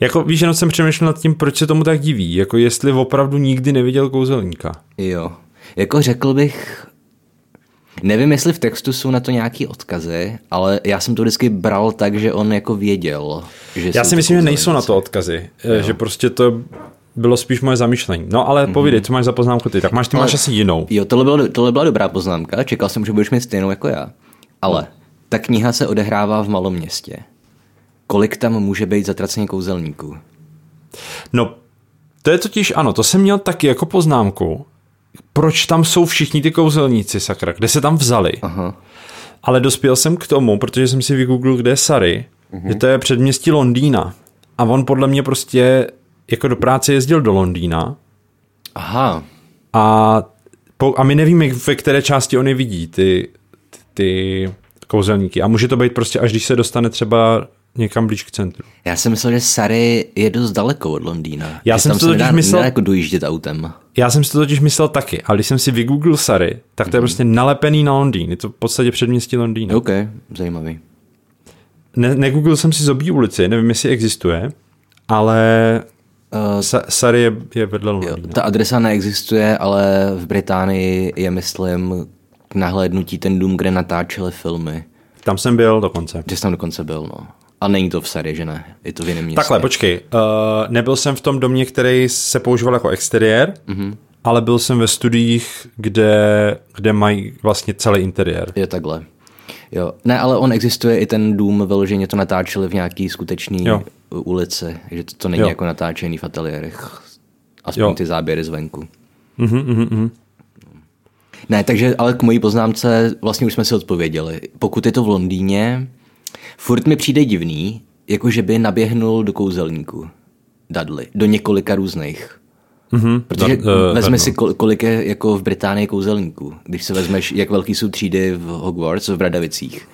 Jako víš, jenom jsem přemýšlel nad tím, proč se tomu tak diví, jako jestli opravdu nikdy neviděl kouzelníka. jo. Jako řekl bych, nevím, jestli v textu jsou na to nějaký odkazy, ale já jsem to vždycky bral tak, že on jako věděl. Že Já si myslím, že nejsou na to odkazy, jo. že prostě to bylo spíš moje zamýšlení. No ale mm-hmm. povídej, co máš za poznámku ty, tak máš, ty máš asi jinou. Jo, tohle, bylo, tohle byla dobrá poznámka, čekal jsem, že budeš mít stejnou jako já. Ale ta kniha se odehrává v malom městě. Kolik tam může být zatraceně kouzelníků? No, to je totiž, ano, to jsem měl taky jako poznámku, proč tam jsou všichni ty kouzelníci, sakra, kde se tam vzali. Aha. Ale dospěl jsem k tomu, protože jsem si vygooglil, kde je Sary, Mhm. že to je předměstí Londýna. A on podle mě prostě jako do práce jezdil do Londýna Aha. a, po, a my nevíme, ve které části oni vidí ty, ty, ty kouzelníky. A může to být prostě, až když se dostane třeba někam blíž k centru. Já jsem myslel, že Sary je dost daleko od Londýna. Já jsem si to totiž nedá, myslel- nedá jako dojíždět autem. Já jsem si to totiž myslel taky, ale když jsem si vygooglil Sary, tak to je prostě nalepený na Londýn. Je to v podstatě předměstí Londýna. OK, zajímavý. Ne, negooglil jsem si zobí ulici, nevím, jestli existuje, ale Uh, Sa- Sary je, je vedle Londýna. ta adresa neexistuje, ale v Británii je, myslím, k nahlédnutí ten dům, kde natáčeli filmy. Tam jsem byl dokonce. Že jsi tam dokonce byl, no. A není to v Sary, že ne? Je to v jiném městě. Takhle, počkej. Uh, nebyl jsem v tom domě, který se používal jako exteriér, mm-hmm. ale byl jsem ve studiích, kde, kde mají vlastně celý interiér. Je takhle. Jo. Ne, ale on existuje i ten dům, vyloženě to natáčeli v nějaký skutečný Jo. Ulici, že to, to není Jo. jako natáčený v ateliérech. Aspoň Jo. ty záběry zvenku. Mhm, mhm, mhm. Ne, takže ale k mojí poznámce vlastně už jsme si odpověděli. Pokud je to v Londýně, furt mi přijde divný, jako že by naběhnul do kouzelníku Dudley, do několika různých. Mhm. Protože Da- eh, vezme si, kol- kolik je jako v Británii kouzelníků. Když se vezmeš, jak velký jsou třídy v Hogwarts, v Bradavicích.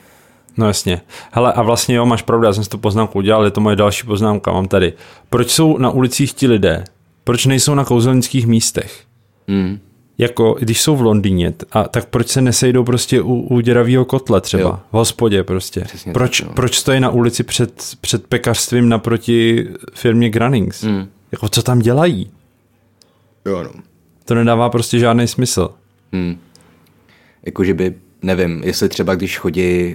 No jasně. Hele, a vlastně jo, máš pravdu, já jsem si tu poznámku udělal, je to moje další poznámka, mám tady. Proč jsou na ulicích ti lidé? Proč nejsou na kouzelnických místech? Hmm. Jako, když jsou v Londýně, a tak proč se nesejdou prostě u, u děravého kotle třeba, Jo. v hospodě prostě. Přesně proč, tak, proč stojí na ulici před, před pekařstvím naproti firmě Grunnings? Hmm. Jako, co tam dělají? Jo, no. To nedává prostě žádný smysl. Hmm. Jako, že by, nevím, jestli třeba když chodí,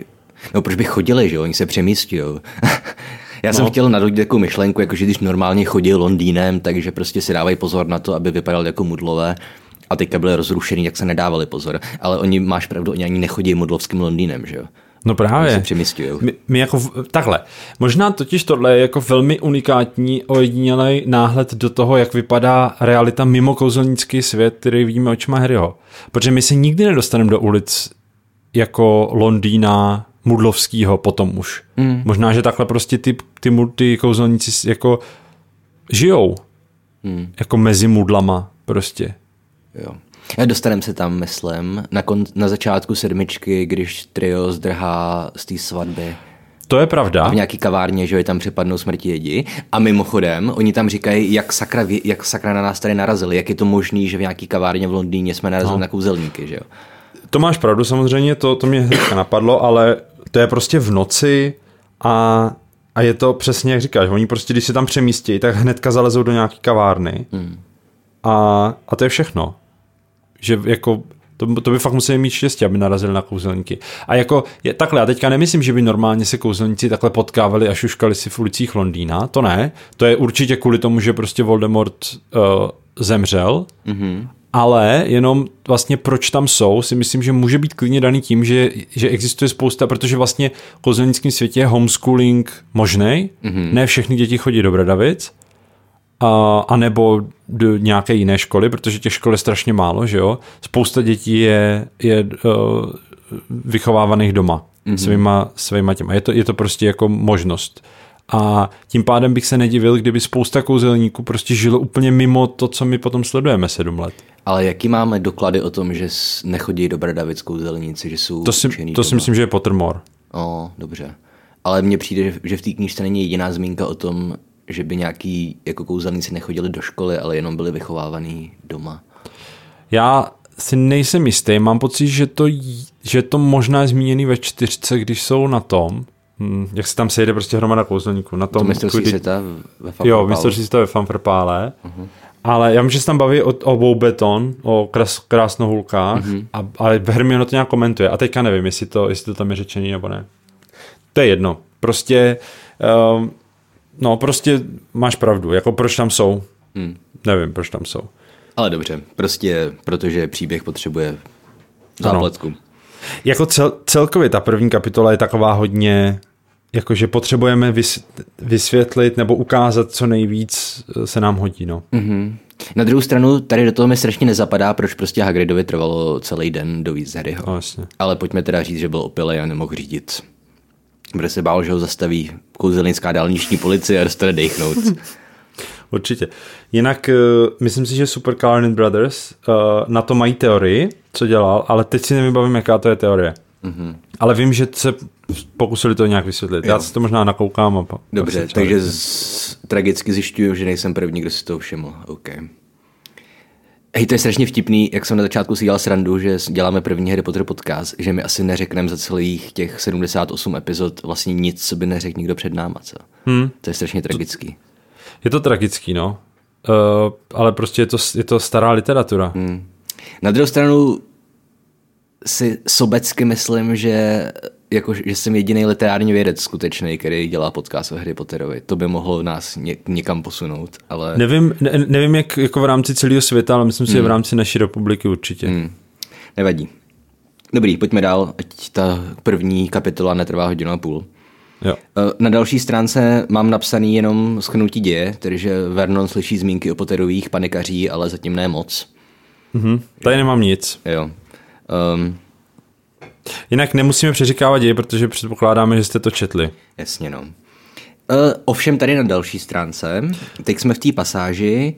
no proč by chodili, že jo, oni se přemístí, jo. (laughs) Já jsem No. chtěl nadhodit takovou myšlenku, jako že když normálně chodí Londýnem, takže prostě si dávají pozor na to, aby vypadal jako mudlové a teďka byly rozrušený, jak se nedávali pozor. Ale oni, máš pravdu, oni ani nechodí mudlovským Londýnem, že jo. No právě. My, my jako v, takhle. Možná totiž tohle je jako velmi unikátní ojedinělý náhled do toho, jak vypadá realita mimo kouzelnický svět, který vidíme očima Harryho. Protože my se nikdy nedostaneme do ulic jako Londýna, Mudlovskýho potom už. Mm. Možná, že takhle prostě ty, ty, ty kouzelníci jako žijou. Mm. Jako mezi mudlama prostě. Jo. A dostaneme se tam, myslím, na, kon- na začátku sedmičky, když trio zdrhá z té svatby. To je pravda. v nějaký kavárně, že jo, je tam přepadnou smrti jedi. A mimochodem, oni tam říkají, jak sakra, jak sakra na nás tady narazili, jak je to možné, že v nějaký kavárně v Londýně jsme narazili no. na kouzelníky, že jo. To máš pravdu samozřejmě, to, to mě hnedka napadlo, ale to je prostě v noci a, a je to přesně jak říkáš, oni prostě, když se tam přemístí, tak hnedka zalezou do nějaký kavárny Hmm. a, a to je všechno. Že jako, to, to by fakt museli mít štěstí, aby narazili na kouzelníky. A jako, je, takhle, já teďka nemyslím, že by normálně se kouzelníci takhle potkávali a šuškali si v ulicích Londýna, to ne. To je určitě kvůli tomu, že prostě Voldemort uh, zemřel, Mm-hmm. Ale jenom vlastně proč tam jsou, si myslím, že může být klidně daný tím, že, že existuje spousta, protože vlastně v kouzelnickém světě je homeschooling možný, mm-hmm. ne všechny děti chodí do Bradavic, a, a nebo do nějaké jiné školy, protože těch škol je strašně málo, že jo. Spousta dětí je, je uh, vychovávaných doma mm-hmm. svýma, svýma těma. Je to, je to prostě jako možnost. A tím pádem bych se nedivil, kdyby spousta kouzelníků prostě žilo úplně mimo to, co my potom sledujeme sedm let. Ale jaký máme doklady o tom, že nechodí do Bradavic kouzelníci, že jsou To si, to si myslím, že je Pottermore. O, dobře. Ale mně přijde, že- v té knížce není jediná zmínka o tom, že by nějaký jako kouzelníci nechodili do školy, ale jenom byli vychovávaný doma. Já si nejsem jistý, mám pocit, že to, že to možná je zmíněný ve čtyřce, když jsou na tom, hm, jak se tam sejde prostě hromada kouzelníků. Na To tom, mistrovství kdy- světa ve Jo, mistrovství světa ve fanfrpále. Uh-huh. Ale já vím, že se tam baví o, o Boubeton, o krás, krásnohulkách uh-huh. a, a Hermione to nějak komentuje. A teďka nevím, jestli to, jestli to tam je řečený nebo ne. To je jedno. Prostě, um, no prostě máš pravdu. Jako proč tam jsou? Hmm. Nevím, proč tam jsou. Ale dobře, prostě protože příběh potřebuje zápletku. Jako cel, celkově ta první kapitola je taková hodně jakože potřebujeme vys, vysvětlit nebo ukázat co nejvíc se nám hodí, no. Mm-hmm. Na druhou stranu, tady do toho mi strašně nezapadá, proč prostě Hagridovi trvalo celý den do z Harryho. No, jasně. Ale pojďme teda říct, že byl opilý a nemohl řídit. Protože se bál, že ho zastaví kouzelnická dálniční policie a dostane dechnout. (laughs) Určitě. Jinak uh, myslím si, že Super Carlin Brothers uh, na to mají teorii, co dělal, ale teď si nevybavím, jaká to je teorie. Mm-hmm. Ale vím, že se pokusili to nějak vysvětlit. Jo. Já si to možná nakoukám. A pak Dobře, takže z, tragicky zjišťuju, že nejsem první, kdo si to všiml. OK. Hej, to je strašně vtipný, jak jsem na začátku si dělal srandu, že děláme první Harry Potter podcast, že my asi neřekneme za celých těch 78 epizod vlastně nic, co by neřekl nikdo před náma, co? Hmm. To je strašně tragický. Je to tragický, no. Uh, ale prostě je to, je to stará literatura. Hmm. Na druhou stranu si sobecky myslím, že jako, že jsem jediný literární vědec skutečný, který dělá podcast o Harry Potterovi. To by mohlo nás ně, někam posunout, ale... Nevím, ne, nevím jak jako v rámci celého světa, ale myslím si, hmm. že v rámci naší republiky určitě. Hmm. Nevadí. Dobrý, pojďme dál, ať ta první kapitola netrvá hodinu a půl. Jo. Eh, na další stránce mám napsaný jenom schnutí děje, tedy že Vernon slyší zmínky o Potterových panikaří, ale zatím ne moc. Mhm. Tady nemám nic. Jo. Um, Jinak nemusíme přeříkávat děje, protože předpokládáme, že jste to četli. Jasně, no. Uh, ovšem tady na další stránce, teď jsme v té pasáži,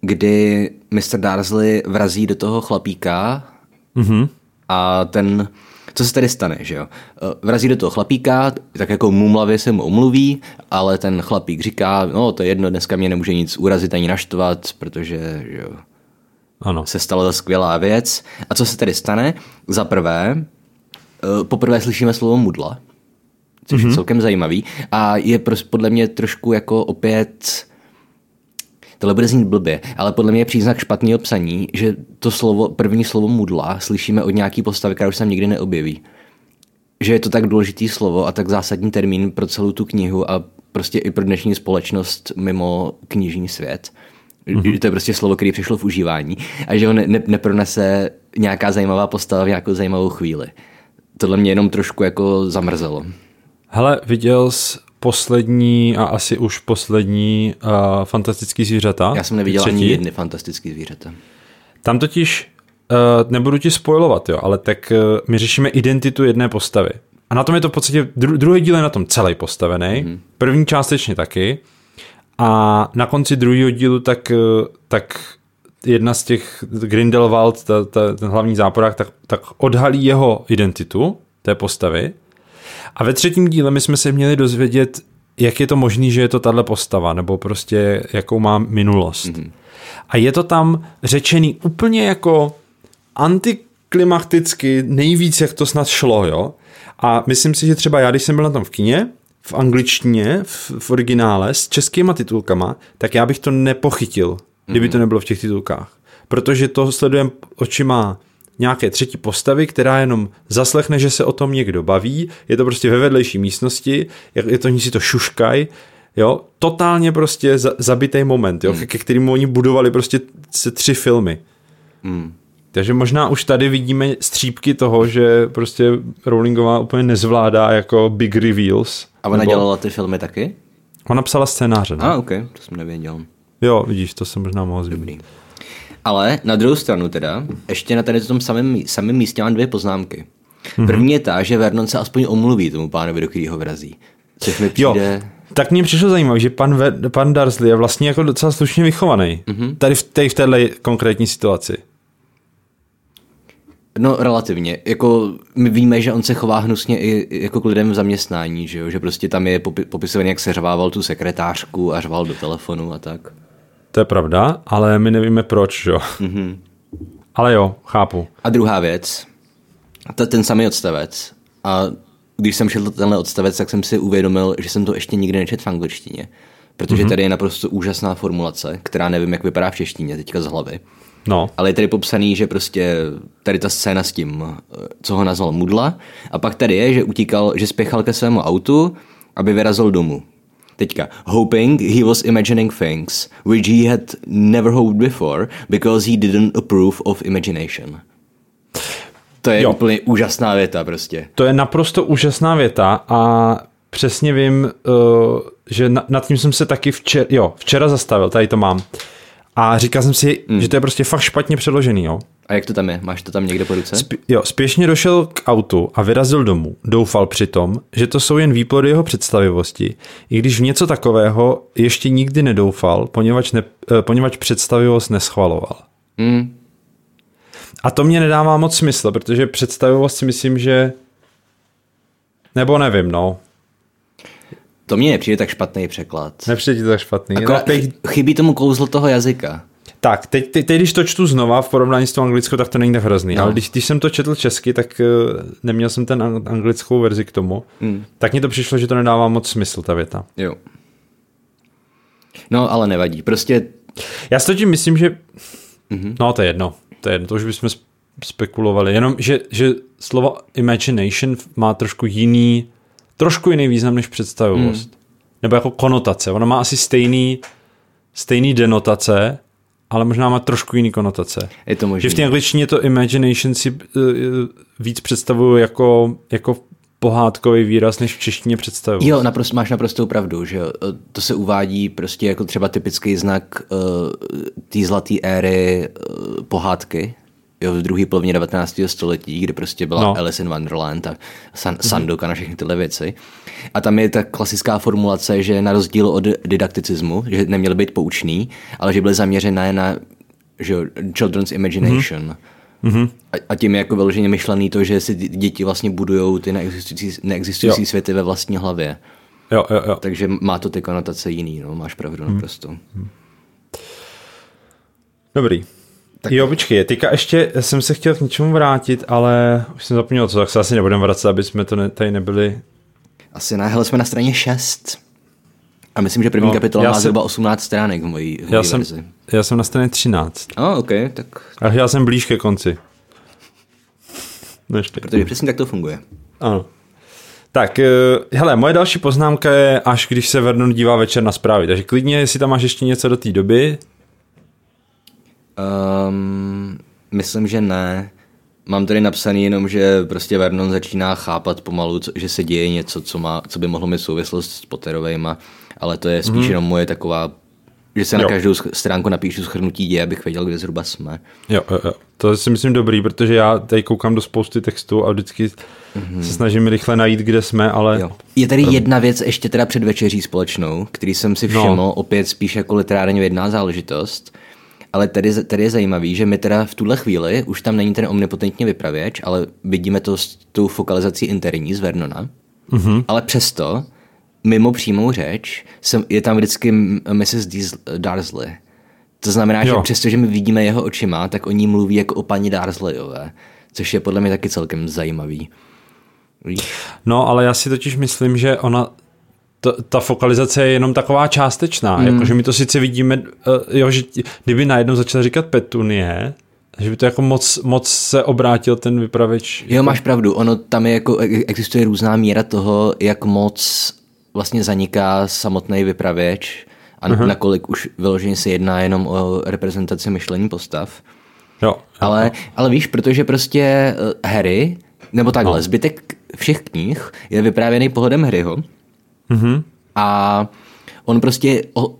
kdy Mr. Darsley vrazí do toho chlapíka mm-hmm. a ten, co se tady stane, že jo? Vrazí do toho chlapíka, tak jako mumlavě se mu omluví, ale ten chlapík říká, no to je jedno, dneska mě nemůže nic urazit ani naštvat, protože, že jo, ano. se stala ta skvělá věc. A co se tady stane? Za prvé, Eh, poprvé slyšíme slovo mudla, což mm-hmm. je mhm. celkem zajímavý. A je podle mě trošku jako opět Tohle bude znít blbě, ale podle mě je příznak špatného psaní, že to slovo, první slovo mudla slyšíme od nějaký postavy, která už se nikdy neobjeví. Že je to tak důležitý slovo a tak zásadní termín pro celou tu knihu a prostě i pro dnešní společnost mimo knižní svět. Mm-hmm. To je prostě slovo, které přišlo v užívání a že ho ne, ne, nepronese nějaká zajímavá postava v nějakou zajímavou chvíli tohle mě jenom trošku jako zamrzelo. Hele, viděl jsi poslední a asi už poslední uh, fantastický zvířata? Já jsem neviděl třetí. ani jedny fantastický zvířata. Tam totiž, uh, nebudu ti spojovat, jo, ale tak uh, my řešíme identitu jedné postavy. A na tom je to v podstatě, dru- druhý díl je na tom celý postavený, mm-hmm. první částečně taky. A na konci druhého dílu tak, tak jedna z těch Grindelwald, ta, ta, ten hlavní záporák, tak, tak odhalí jeho identitu té postavy. A ve třetím díle my jsme se měli dozvědět, jak je to možné, že je to tahle postava, nebo prostě jakou má minulost. Mm-hmm. A je to tam řečený úplně jako antiklimaticky nejvíc, jak to snad šlo, jo. A myslím si, že třeba já, když jsem byl na tom v kině, v angličtině, v, v originále, s českýma titulkama, tak já bych to nepochytil, kdyby to nebylo v těch titulkách. Protože to sledujeme očima nějaké třetí postavy, která jenom zaslechne, že se o tom někdo baví, je to prostě ve vedlejší místnosti, je to, oni si to šuškaj, jo, totálně prostě za, zabitý moment, jo, hmm. ke kterému oni budovali prostě se tři filmy. Hmm. Takže možná už tady vidíme střípky toho, že prostě Rowlingová úplně nezvládá jako big reveals. A ona nebo... dělala ty filmy taky? Ona psala scénáře. Ne? A, ah, ok, to jsem nevěděl. Jo, vidíš, to jsem možná mohl zmínit. Ale na druhou stranu teda, ještě na tady tom samém, samém místě mám dvě poznámky. Mm-hmm. První je ta, že Vernon se aspoň omluví tomu pánovi, do kterého vrazí. Což mi přijde... Jo, tak mně přišlo zajímavé, že pan, Ve, pan Darsley je vlastně jako docela slušně vychovaný. Mm-hmm. Tady v, tady v téhle konkrétní situaci. No relativně. Jako my víme, že on se chová hnusně i jako k lidem v zaměstnání, že, jo? že prostě tam je popi- popisovaný, jak se řvával tu sekretářku a řval do telefonu a tak. To je pravda, ale my nevíme proč, jo. Mm-hmm. Ale jo, chápu. A druhá věc, to ten samý odstavec. A když jsem šel tenhle odstavec, tak jsem si uvědomil, že jsem to ještě nikdy nečetl v angličtině. Protože mm-hmm. tady je naprosto úžasná formulace, která nevím, jak vypadá v češtině teďka z hlavy. No. Ale je tady popsaný, že prostě tady ta scéna s tím, co ho nazval Mudla, a pak tady je, že utíkal, že spěchal ke svému autu, aby vyrazil domů. Teďka, hoping he was imagining things which he had never hoped before because he didn't approve of imagination. To je jo. úplně úžasná věta prostě. To je naprosto úžasná věta a přesně vím, uh, že na, nad tím jsem se taky včera, jo, včera zastavil, tady to mám. A říkal jsem si, hmm. že to je prostě fakt špatně přeložený, jo. A jak to tam je? Máš to tam někde po ruce? Sp- jo, spěšně došel k autu a vyrazil domů. Doufal přitom, že to jsou jen výplody jeho představivosti, i když v něco takového ještě nikdy nedoufal, poněvadž, ne, eh, poněvadž představivost neschvaloval. Hmm. A to mě nedává moc smysl, protože představivost si myslím, že... Nebo nevím, no. To mně nepřijde tak špatný překlad. Nepřijde ti to tak špatný. Ako, no, teď, Chybí tomu kouzlo toho jazyka. tak, teď, teď, teď, když to čtu znova v porovnání s tou anglickou, tak to není tak hrozný. No. Ale když, když jsem to četl česky, tak uh, neměl jsem ten ang- anglickou verzi k tomu. Hmm. Tak mi to přišlo, že to nedává moc smysl, ta věta. Jo. No, ale nevadí. Prostě Já si tím myslím, že... Mhm. Mm-hmm. No, to je jedno. To je jedno, to už bychom sp- spekulovali. Jenom, že, že slovo imagination má trošku jiný, trošku jiný význam než představivost. Mm. Nebo jako konotace. Ono má asi stejný, stejný denotace, ale možná má trošku jiný konotace. je to Že možné. v té angličtině to imagination si uh, víc představuju jako, jako pohádkový výraz, než v češtině představuju. Jo, naprosto, máš naprostou pravdu, že jo. to se uvádí prostě jako třeba typický znak uh, té zlaté éry uh, pohádky, jo, v druhé polovině 19. století, kdy prostě byla no. Alice in Wonderland a San, Sandoka na všechny tyhle věci. A tam je ta klasická formulace, že na rozdíl od didakticismu, že neměly být poučný, ale že byly zaměřené na že jo, children's imagination. Mm-hmm. A, a tím je jako vyloženě myšlený to, že si děti vlastně budujou ty neexistující, neexistující Jo. světy ve vlastní hlavě. Jo, jo, jo. Takže má to ty konotace jiný, no, máš pravdu Mhm. naprosto. Dobrý. Tak... Jo, počkej, teďka ještě jsem se chtěl k něčemu vrátit, ale už jsem zapomněl co, tak se asi nebudeme vracet, aby jsme to ne, tady nebyli. Asi ne, hele, jsme na straně 6. A myslím, že první No, kapitola já má jsem- zhruba 18 stránek v mojí, v Já mojí jsem, verzi. já jsem na straně 13. Oh, ok, tak A já jsem blíž ke konci. Než protože přesně tak to funguje. Ano. Tak, eh, hele, moje další poznámka je, až když se Vernon dívá večer na zprávy. Takže klidně, jestli tam máš ještě něco do té doby. Um, myslím, že ne. Mám tady napsaný jenom, že prostě Vernon začíná chápat pomalu, co, že se děje něco, co, má, co by mohlo mít souvislost s Potterovejma, ale to je spíš mm. jenom moje taková, že se na Jo. každou sch- stránku napíšu schrnutí děje, abych věděl, kde zhruba jsme. Jo, jo, jo. To si myslím dobrý, protože já tady koukám do spousty textů a vždycky mm-hmm. se snažím rychle najít, kde jsme, ale Jo. Je tady jedna věc ještě teda před večeří společnou, který jsem si všiml, no. opět spíš jako literárně vědná záležitost, ale tady, tady je zajímavý, že my teda v tuhle chvíli, už tam není ten omnipotentní vypravěč, ale vidíme to s tou fokalizací interní z Vernona, mm-hmm. ale přesto mimo přímou řeč jsem, je tam vždycky Mrs. Darsley. To znamená, jo. že přestože my vidíme jeho očima, tak o ní mluví jako o paní Darsleyové, což je podle mě taky celkem zajímavý. Víš? No, ale já si totiž myslím, že ona, to, ta fokalizace je jenom taková částečná. Mm. Jakože my to sice vidíme, uh, jo, že kdyby najednou začal říkat Petunie, že by to jako moc, moc se obrátil ten vypravěč. Jo, máš pravdu. Ono tam je jako, existuje různá míra toho, jak moc vlastně zaniká samotný vypravěč a uh-huh. nakolik už vyloženě se jedná jenom o reprezentaci myšlení postav. Jo, jo. Ale, ale víš, protože prostě eh, Harry, nebo takhle, no. zbytek všech knih je vyprávěný pohledem Harryho Mhm. a on prostě o, uh,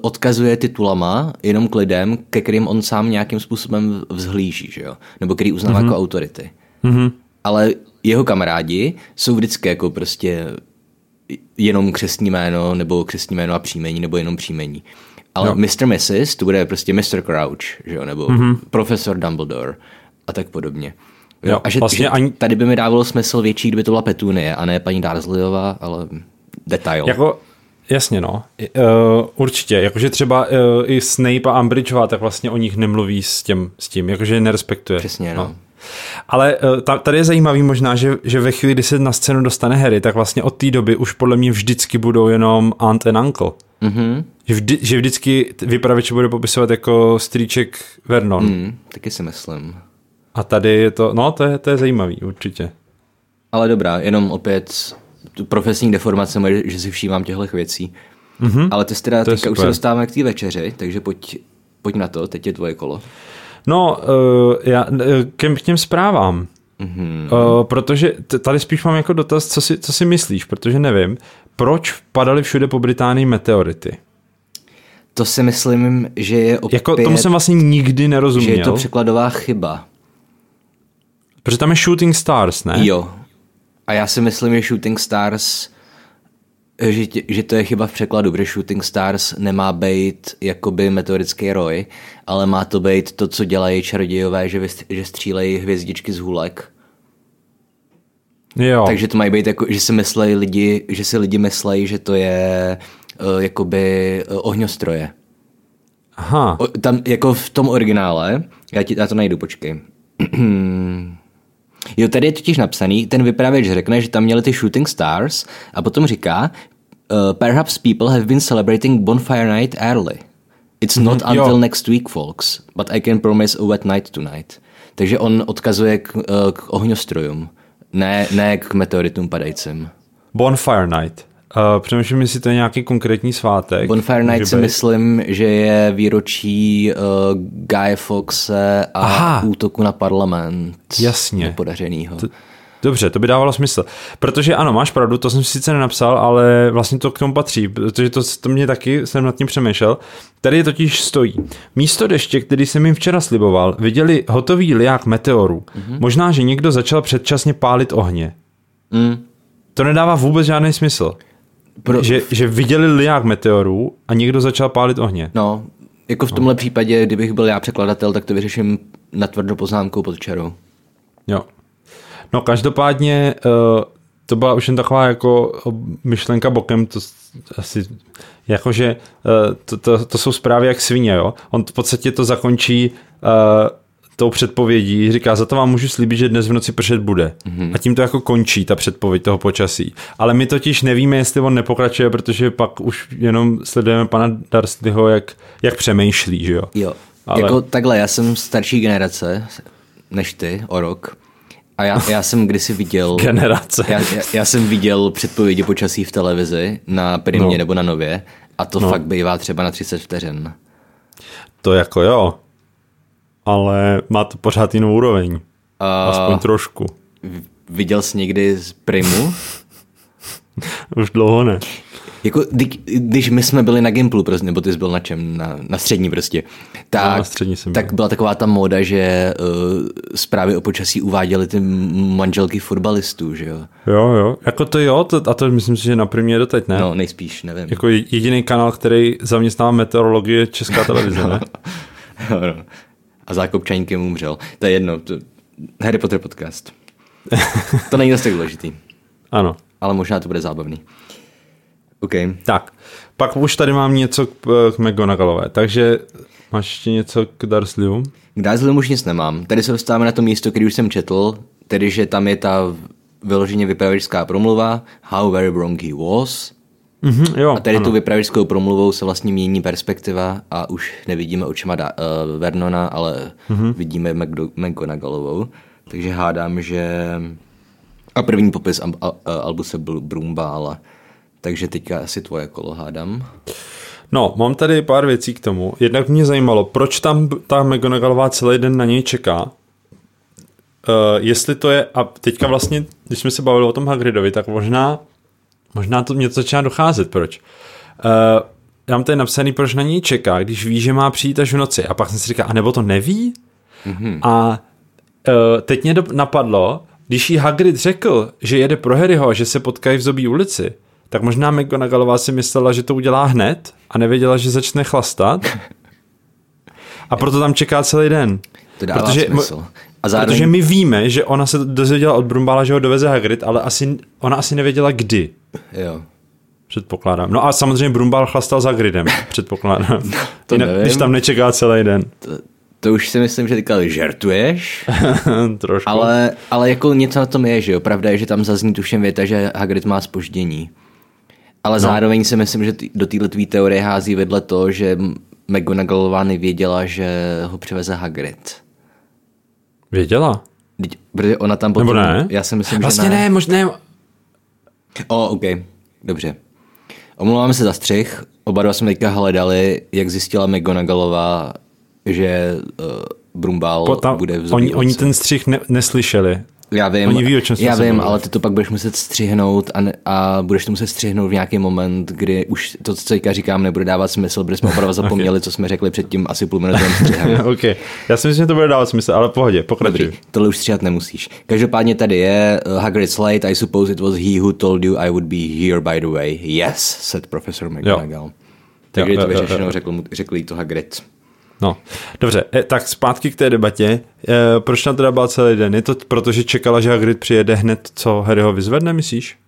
odkazuje titulama jenom k lidem, ke kterým on sám nějakým způsobem vzhlíží, že jo? Nebo který uznává mm-hmm. jako autority. Mhm. Ale jeho kamarádi jsou vždycky jako prostě jenom křestní jméno, nebo křestní jméno a příjmení, nebo jenom příjmení. Ale Jo. Mr. Mrs. to bude prostě Mr. Crouch, že jo? nebo mm-hmm. profesor Dumbledore a tak podobně. Jo, a že, vlastně že ani- tady by mi dávalo smysl větší, kdyby to byla Petunie a ne paní Darsleyová, ale detail. Jako, jasně no, uh, určitě, jakože třeba uh, i Snape a Umbridgeová, tak vlastně o nich nemluví s, těm, s tím, jakože je nerespektuje. Přesně, no. Ale uh, ta, tady je zajímavý možná, že, že ve chvíli, kdy se na scénu dostane Harry, tak vlastně od té doby už podle mě vždycky budou jenom aunt and uncle. Mhm. Že, vždy, že vždycky vypravěč bude popisovat jako strýček Vernon. Mm. Taky si myslím. A tady je to, no to je, to je zajímavý, určitě. Ale dobrá, jenom opět profesní deformace, moje, že si všímám těchto věcí. Mm-hmm. Ale ty jsi teda To teďka už se dostáváme k té večeři, takže pojď, pojď na to, teď je tvoje kolo. No, uh, já, uh, k, těm zprávám. Mm-hmm. Uh, protože tady spíš mám jako dotaz, co si, co si myslíš, protože nevím, proč padaly všude po Británii meteority? To si myslím, že je opět... Jako tomu jsem vlastně nikdy nerozuměl. Že je to překladová chyba. Protože tam je Shooting Stars, ne? Jo. A já si myslím, že Shooting Stars že, že to je chyba v překladu, protože Shooting Stars nemá být jakoby meteorický roj, ale má to být to, co dělají čarodějové, že, že střílejí hvězdičky z hůlek. Jo. Takže to mají být jako, že si myslejí lidi, že si lidi myslejí, že to je uh, jakoby uh, ohňostroje. Aha. O, tam jako v tom originále, já, ti, já to najdu, počkej. (clears throat) Jo, tady je totiž napsaný, ten vypravěč řekne, že tam měli ty shooting stars a potom říká, uh, perhaps people have been celebrating bonfire night early. It's not mm-hmm, until jo. next week, folks, but I can promise a wet night tonight. Takže on odkazuje k, uh, k ohňostrojům, ne, ne k meteoritům padajícím. Bonfire night. Uh, přemýšlím, jestli to je nějaký konkrétní svátek. Bonfire Night si myslím, že je výročí uh, Guy Foxe a Aha. útoku na parlament. Jasně. Nepodařenýho. To, dobře, to by dávalo smysl. Protože ano, máš pravdu, to jsem sice nenapsal, ale vlastně to k tomu patří, protože to, to mě taky jsem nad tím přemýšlel. Tady totiž stojí. Místo deště, který jsem jim včera sliboval, viděli hotový liák meteorů. Mm-hmm. Možná, že někdo začal předčasně pálit ohně. Mm. To nedává vůbec žádný smysl. Pro... Že, že viděli liák meteorů a někdo začal pálit ohně. No, jako v tomhle no. případě, kdybych byl já překladatel, tak to vyřeším na tvrdou poznámkou pod čarou. Jo. No každopádně uh, to byla už jen taková jako myšlenka bokem, to asi jakože uh, to, to, to jsou zprávy jak svině, jo. On v podstatě to zakončí uh, tou předpovědí, říká, za to vám můžu slíbit, že dnes v noci pršet bude. Mm-hmm. A tím to jako končí, ta předpověď toho počasí. Ale my totiž nevíme, jestli on nepokračuje, protože pak už jenom sledujeme pana Darsleyho, jak, jak přemýšlí, že jo? Jo, Ale... jako takhle, já jsem starší generace než ty, o rok. A já, já jsem kdysi viděl... (laughs) Generace. Já, já, já jsem viděl předpovědi počasí v televizi na Primě no. nebo na Nově a to no. fakt bývá třeba na 30 vteřin. To jako jo ale má to pořád jinou úroveň. Uh, Aspoň trošku. Viděl jsi někdy z Primu? (laughs) Už dlouho ne. Jako, když my jsme byli na Gimplu, prostě, nebo ty jsi byl na čem, na, na střední prostě, tak, no, na střední jsem tak byla taková ta móda, že uh, zprávy o počasí uváděly ty manželky fotbalistů, že jo? Jo, jo, jako to jo, to, a to myslím si, že na primě doteď, ne? No, nejspíš, nevím. Jako jediný kanál, který zaměstnává meteorologii je Česká televize, (laughs) no. ne? no, no a zákopčaníkem umřel. To je jedno. To, Harry Potter podcast. (laughs) to není zase tak důležitý. Ano. Ale možná to bude zábavný. OK. Tak, pak už tady mám něco k, k McGonagallové, takže máš ještě něco k Dursleyu? K Dursleyu už nic nemám. Tady se dostáváme na to místo, který už jsem četl, tedy že tam je ta vyloženě vypravěčská promluva How very wrong he was. Mm-hmm, jo, a tady ano. tu vypravěčskou promluvou se vlastně mění perspektiva a už nevidíme očima da, uh, Vernona, ale mm-hmm. vidíme McGonagallovou. Takže hádám, že... A první popis al, al, Albuse byl Brumbála. Takže teďka asi tvoje kolo hádám. No, mám tady pár věcí k tomu. Jednak mě zajímalo, proč tam ta McGonagallová celý den na něj čeká. Uh, jestli to je, a teďka vlastně, když jsme se bavili o tom Hagridovi, tak možná Možná to mě to začíná docházet, proč. Uh, já mám tady napsaný, proč na něj čeká, když ví, že má přijít až v noci. A pak jsem si říkal, a nebo to neví? Mm-hmm. A uh, teď mě napadlo, když jí Hagrid řekl, že jede pro Harryho a že se potkají v Zobí ulici, tak možná McGonagallová si myslela, že to udělá hned a nevěděla, že začne chlastat. (laughs) A proto tam čeká celý den. To dává Protože smysl. A zároveň... Protože my víme, že ona se dozvěděla od Brumbála, že ho doveze Hagrid, ale asi, ona asi nevěděla kdy. Jo. Předpokládám. No a samozřejmě Brumbál chlastal za Gridem, (laughs) předpokládám. To Jinak, nevím. Když tam nečeká celý den. To, to už si myslím, že teďka žertuješ. (laughs) Trošku. Ale, ale jako něco na tom je, že jo. Pravda je, že tam zazní tuším věta, že Hagrid má spoždění. Ale no. zároveň si myslím, že tý, do této tvý teorie hází vedle to, že McGonagallová nevěděla, že ho přiveze Hagrid. Věděla? Protože ona tam potom... Nebo ne? Já si myslím, vlastně že ne. ne, možná... O, OK, dobře. Omlouváme se za střih. Oba dva jsme teďka hledali, jak zjistila McGonagallová, že uh, Brumbál Pota, bude v oni, oni ten střih ne, neslyšeli. Já vím, Oni ví, o čem já se vím ale ty to pak budeš muset střihnout a, ne, a budeš to muset střihnout v nějaký moment, kdy už to, co teďka říkám, nebude dávat smysl, protože jsme opravdu (laughs) zapomněli, co jsme řekli předtím asi půlminutovým střihem. (laughs) OK. Já si myslím, že to bude dávat smysl, ale pohodě, pokračuj. Dobrý, tohle už stříhat nemusíš. Každopádně tady je uh, Hagrid's late, I suppose it was he who told you I would be here by the way. Yes, said Professor McGonagall. Takže Jo, to jo, vyřešeno, jo. řekl, mu- řekl jí to Hagrid. No, dobře, e, tak zpátky k té debatě. E, proč tam teda byla celý den? Je to proto, že čekala, že Hagrid přijede hned, co Harry ho vyzvedne, myslíš?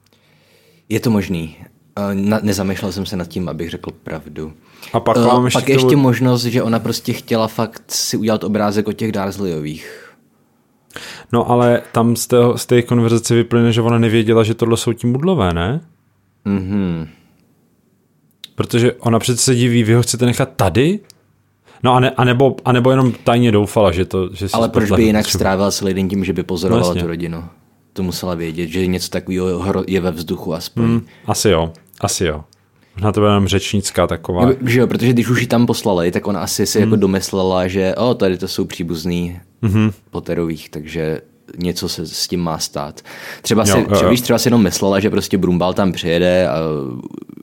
Je to možný. Uh, na, nezamýšlel jsem se nad tím, abych řekl pravdu. A pak Uh, mám ještě, pak ještě možnost, že ona prostě chtěla fakt si udělat obrázek o těch Dursleyových. No ale tam z, tého, z té konverzace vyplyne, že ona nevěděla, že tohle jsou ti mudlové, ne? Mhm. Protože ona přece se diví, vy ho chcete nechat tady? No a, ne, a, nebo, a nebo jenom tajně doufala, že to... Že si Ale proč by jinak třeba. strávila celý den tím, že by pozorovala No tu rodinu? To musela vědět, že něco takového je ve vzduchu aspoň. Hmm, asi jo, asi jo. Možná to byla jenom řečnická taková. Nebo- Že jo, protože když už ji tam poslali, tak ona asi si Hmm. jako domyslela, že o, tady to jsou příbuzný Mhm. Potterových, takže něco se s tím má stát. Třeba si, Jo, jo, třeba, jo. víš, třeba si jenom myslela, že prostě Brumbal tam přijede a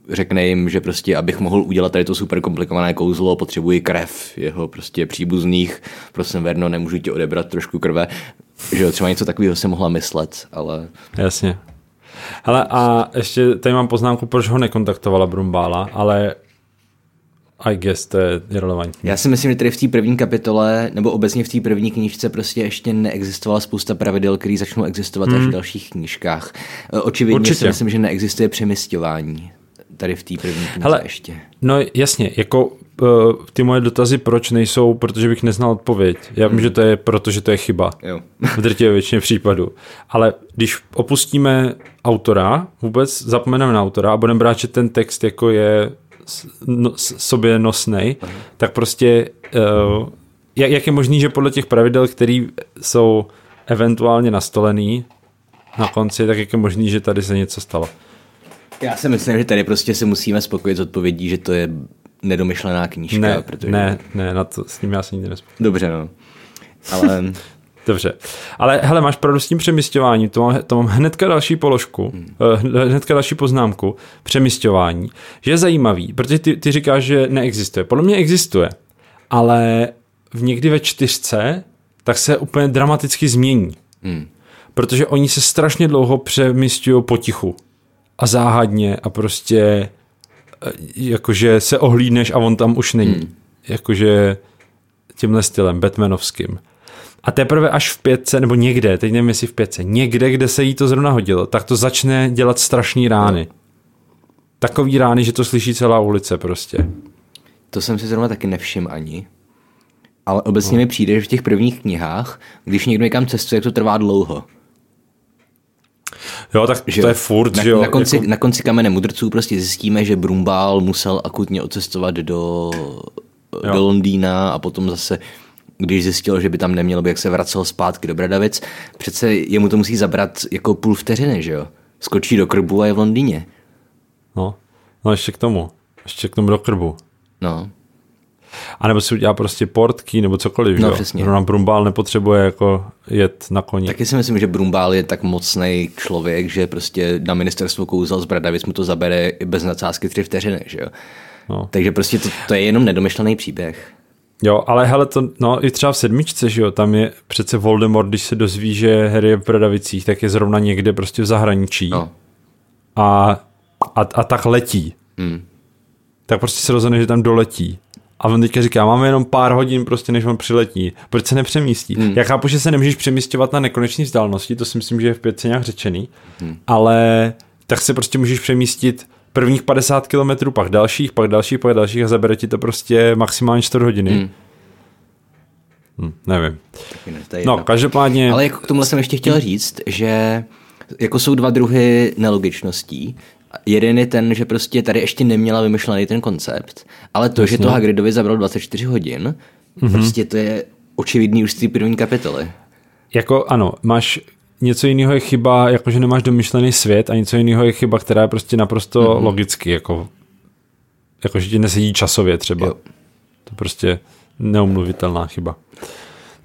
řekne jim, že prostě abych mohl udělat tady to super komplikované kouzlo, potřebuji krev jeho prostě příbuzných, prosím Verno, nemůžu ti odebrat trošku krve. Že jo, třeba něco takového si mohla myslet, ale Jasně. Hele, a ještě tady mám poznámku, proč ho nekontaktovala Brumbála, ale I guess to je irrelevantní. Já si myslím, že tady v té první kapitole, nebo obecně v té první knižce prostě ještě neexistovala spousta pravidel, které začnou existovat až v dalších knížkách. E, Očividně Určitě. si myslím, že neexistuje přemysťování tady v té první knize Hele, ještě. No jasně, jako uh, ty moje dotazy proč nejsou, protože bych neznal odpověď. Já vím, že to je proto, že to je chyba. Jo. V drtivé většině případů. Ale když opustíme autora, vůbec zapomeneme na autora a budeme brát, že ten text jako je no, sobě nosnej, tak prostě uh, jak, jak je možný, že podle těch pravidel, které jsou eventuálně nastolený na konci, tak jak je možný, že tady se něco stalo. Já si myslím, že tady prostě se musíme spokojit s odpovědí, že to je nedomyšlená knížka. Ne, protože... ne, ne, na to, s tím já se nikdy nespokojím. Dobře, no. Ale (laughs) Dobře. Ale hele, máš pravdu s tím přemysťováním, to mám, to mám hnedka další položku, hmm. hnedka další poznámku, přemysťování, že je zajímavý, protože ty, ty říkáš, že neexistuje. Podle mě existuje, ale v někdy ve čtyřce tak se úplně dramaticky změní. Hmm. Protože oni se strašně dlouho přemysťují potichu a záhadně a prostě eh, jakože se ohlídneš a on tam už není. Hmm. Jakože tímhle stylem, Batmanovským. A teprve až v pětce, nebo někde, teď nevím jestli v pětce, někde, kde se jí to zrovna hodilo, tak to začne dělat strašný rány. Takový rány, že to slyší celá ulice prostě. to jsem si zrovna taky nevšiml ani. Ale obecně mi přijde, že v těch prvních knihách, když někdo někam cestuje, jak to trvá dlouho. Jo, tak Že to je furt, na, že jo. Na konci, jako, na konci kamene mudrců prostě zjistíme, že Brumbál musel akutně odcestovat do, Jo. do Londýna a potom zase, když zjistil, že by tam neměl, by jak se vracel zpátky do Bradavic, přece jemu to musí zabrat jako půl vteřiny, že jo? Skočí do krbu a je v Londýně. no, no ještě k tomu. Ještě k tomu do krbu. No, A nebo si udělá prostě portky nebo cokoliv, No, že jo. přesně. Zrovna Brumbál nepotřebuje jako jet na koni. taky si myslím, že Brumbál je tak mocný člověk, že prostě na ministerstvo kouzel z Bradavic mu to zabere i bez nadsázky tři vteřiny, že jo? No. Takže prostě to, to je jenom nedomyšlený příběh. Jo, ale hele, to, no i třeba v sedmičce, že jo, tam je přece Voldemort, když se dozví, že Harry je v Pradavicích, tak je zrovna někde prostě v zahraničí No. a, a, a tak letí. Hmm. Tak prostě se rozhodne, že tam doletí. A on teďka říká, máme jenom pár hodin prostě, než on přiletí. Proč se nepřemístí? Hmm. Já chápu, že se nemůžeš přemístěvat na nekonečné vzdálenosti, to si myslím, že je v pětce nějak řečený, hmm. ale tak se prostě můžeš přemístit prvních 50 kilometrů, pak dalších, pak dalších, pak dalších a zabere ti to prostě maximálně 4 hodiny. Hmm. Hm, nevím. Ne, No, každopádně... Ale jako k tomuhle jsem ještě chtěl říct, že jako jsou dva druhy nelogičností. Jeden je ten, že prostě tady ještě neměla vymyšlený ten koncept, ale to, že to Hagridovi zabralo 24 hodin, mm-hmm. prostě to je očividný už z té první kapitoly. Jako ano, máš něco jiného je chyba, jakože nemáš domyšlený svět a něco jiného je chyba, která je prostě naprosto Mhm. mm-hmm. logicky, jako jakože ti nesedí časově třeba. Jo. To prostě neumluvitelná chyba.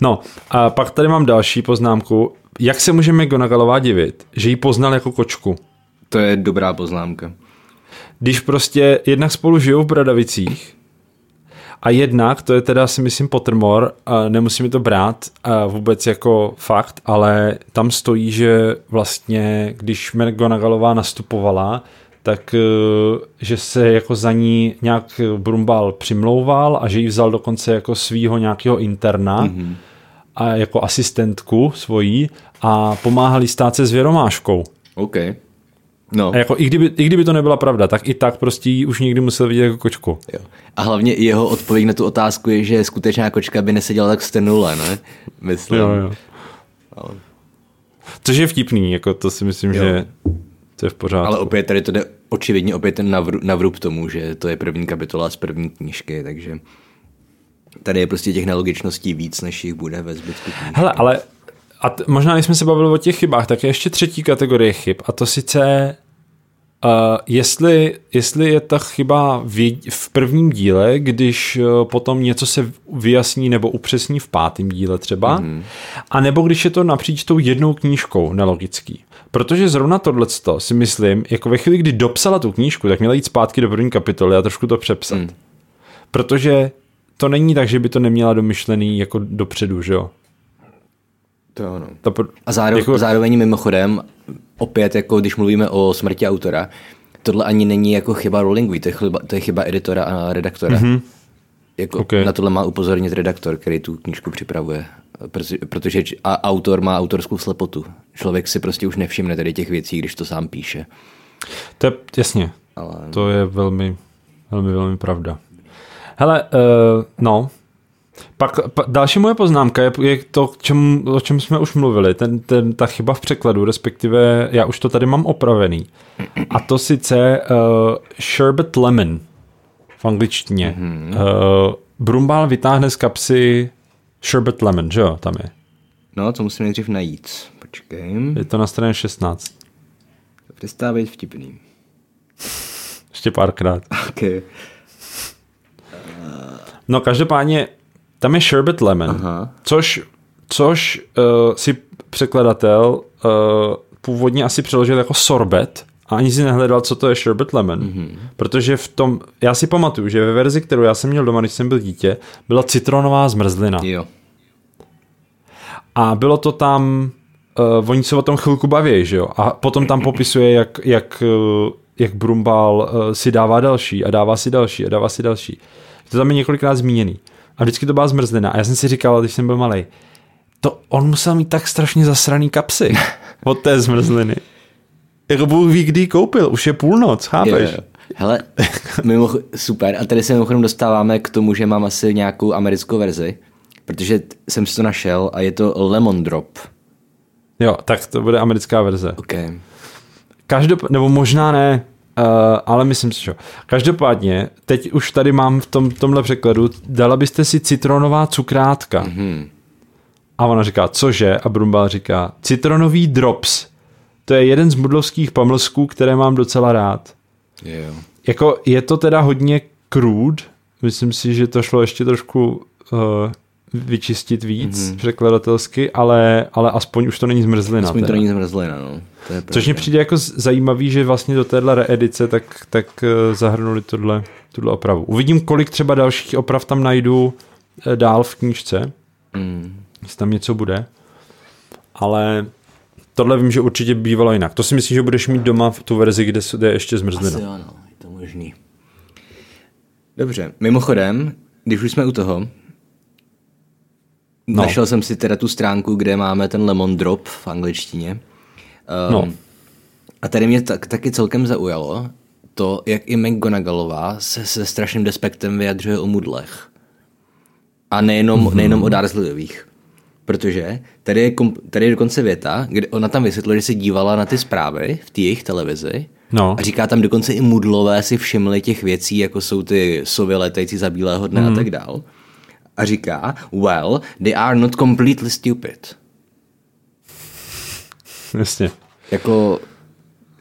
No a pak tady mám další poznámku. jak se může McGonagallová divit, že ji poznal jako kočku? To je dobrá poznámka. Když prostě jednak spolu žijou v Bradavicích a jednak, to je teda si myslím Pottermore, a nemusíme to brát a vůbec jako fakt, ale tam stojí, že vlastně, když McGonagallová nastupovala, tak eh, že se jako za ní nějak Brumbal přimlouval a že ji vzal dokonce jako svýho nějakého interna mm-hmm. a jako asistentku svojí a pomáhali stát se s věromáškou. OK. No. A jako i kdyby, i kdyby to nebyla pravda, tak i tak prostě ji už někdy musel vidět jako kočku. Jo. A hlavně jeho odpověď na tu otázku je, že skutečná kočka by neseděla tak strnule, ne? Myslím. Jo, jo. Což je vtipný, jako to si myslím, jo. že to je v pořádku. Ale opět tady to jde očividně opět ten navru, navrub tomu, že to je první kapitola z první knižky, takže tady je prostě těch nelogičností víc, než jich bude ve zbytku knižky. Hele, ale a t- možná, když jsme se bavili o těch chybách, tak je ještě třetí kategorie chyb a to sice Uh, jestli, jestli je ta chyba v, v prvním díle, když uh, potom něco se vyjasní nebo upřesní v pátém díle třeba, mm-hmm. a nebo když je to napříč tou jednou knížkou nelogický. Protože zrovna tohleto si myslím, jako ve chvíli, kdy dopsala tu knížku, tak měla jít zpátky do první kapitoly a trošku to přepsat. Mm. Protože to není tak, že by to neměla domyšlený jako dopředu, že jo? To ano. To pro... A zároveň, jako... zároveň mimochodem, opět, jako když mluvíme o smrti autora, tohle ani není jako chyba Rowlingu, to je chyba, to je chyba editora a redaktora. Mm-hmm. Jako okay. Na tohle má upozornit redaktor, který tu knížku připravuje. Protože a autor má autorskou slepotu. Člověk si prostě už nevšimne tady těch věcí, když to sám píše. To je, jasně. Ale... To je velmi, velmi, velmi pravda. Hele, uh, no, pak pa, další moje poznámka je, je to, čem, o čem jsme už mluvili, ten, ten, ta chyba v překladu, respektive já už to tady mám opravený. A to sice uh, sherbet lemon v angličtině. Mm-hmm. Uh, Brumbál vytáhne z kapsy sherbet lemon, že jo, tam je. No, to musím nejdřív najít. Počkej. Je to na straně 16. To přestává být vtipný. Ještě párkrát. (laughs) Okay. No každopádně tam je sherbet lemon, Aha. což, což uh, si překladatel uh, původně asi přeložil jako sorbet a ani si nehledal, co to je sherbet lemon. Mm-hmm. Protože v tom, já si pamatuju, že ve verzi, kterou já jsem měl doma, když jsem byl dítě, byla citronová zmrzlina. Jo. A bylo to tam, uh, oni se o tom chvilku baví, že jo? A potom tam popisuje, jak, jak, uh, jak Brumbal uh, si dává další a dává si další a dává si další. To tam je několikrát zmíněný. A vždycky to byla zmrzlina. A já jsem si říkal, když jsem byl malý, to on musel mít tak strašně zasraný kapsy (laughs) od té zmrzliny. Jako Bůh ví, kdy koupil, už je půlnoc, chápeš? Je, hele, (laughs) mimo, super. A tady se mimochodem dostáváme k tomu, že mám asi nějakou americkou verzi, protože jsem si to našel a je to Lemon Drop. Jo, tak to bude americká verze. Okay. Každop, nebo možná ne, Uh, ale myslím si, že Každopádně, teď už tady mám v tom, tomhle překladu, dala byste si citronová cukrátka. Mm-hmm. A ona říká, cože? A Brumbal říká, citronový drops. To je jeden z mudlovských pamlsků, které mám docela rád. Yeah. Jako je to teda hodně crude, myslím si, že to šlo ještě trošku uh, vyčistit víc mm-hmm. překladatelsky, ale, ale aspoň už to není zmrzlina. Aspoň teda. to není zmrzlina, no. To je Což mi přijde jako zajímavý, že vlastně do téhle reedice tak, tak eh, zahrnuli tohle, tuhle opravu. Uvidím, kolik třeba dalších oprav tam najdu eh, dál v knížce, mm. jestli tam něco bude, ale tohle vím, že určitě bývalo jinak. To si myslím, že budeš mít doma v tu verzi, kde je ještě zmrzlina. Asi ano, je to možný. Dobře, mimochodem, když už jsme u toho, No. Našel jsem si teda tu stránku, kde máme ten lemon drop v angličtině. Um, no. A tady mě tak, taky celkem zaujalo to, jak i McGonagallová se se strašným despektem vyjadřuje o mudlech. A nejenom, mm-hmm. nejenom o Dursleyových. Protože tady je, tady je dokonce věta, kde ona tam vysvětlila, že se dívala na ty zprávy v té jejich televizi no. a říká tam dokonce i mudlové si všimli těch věcí, jako jsou ty sovy letající za bílého dne mm. a mhm. tak dál a říká, well, they are not completely stupid. Jasně. Jako,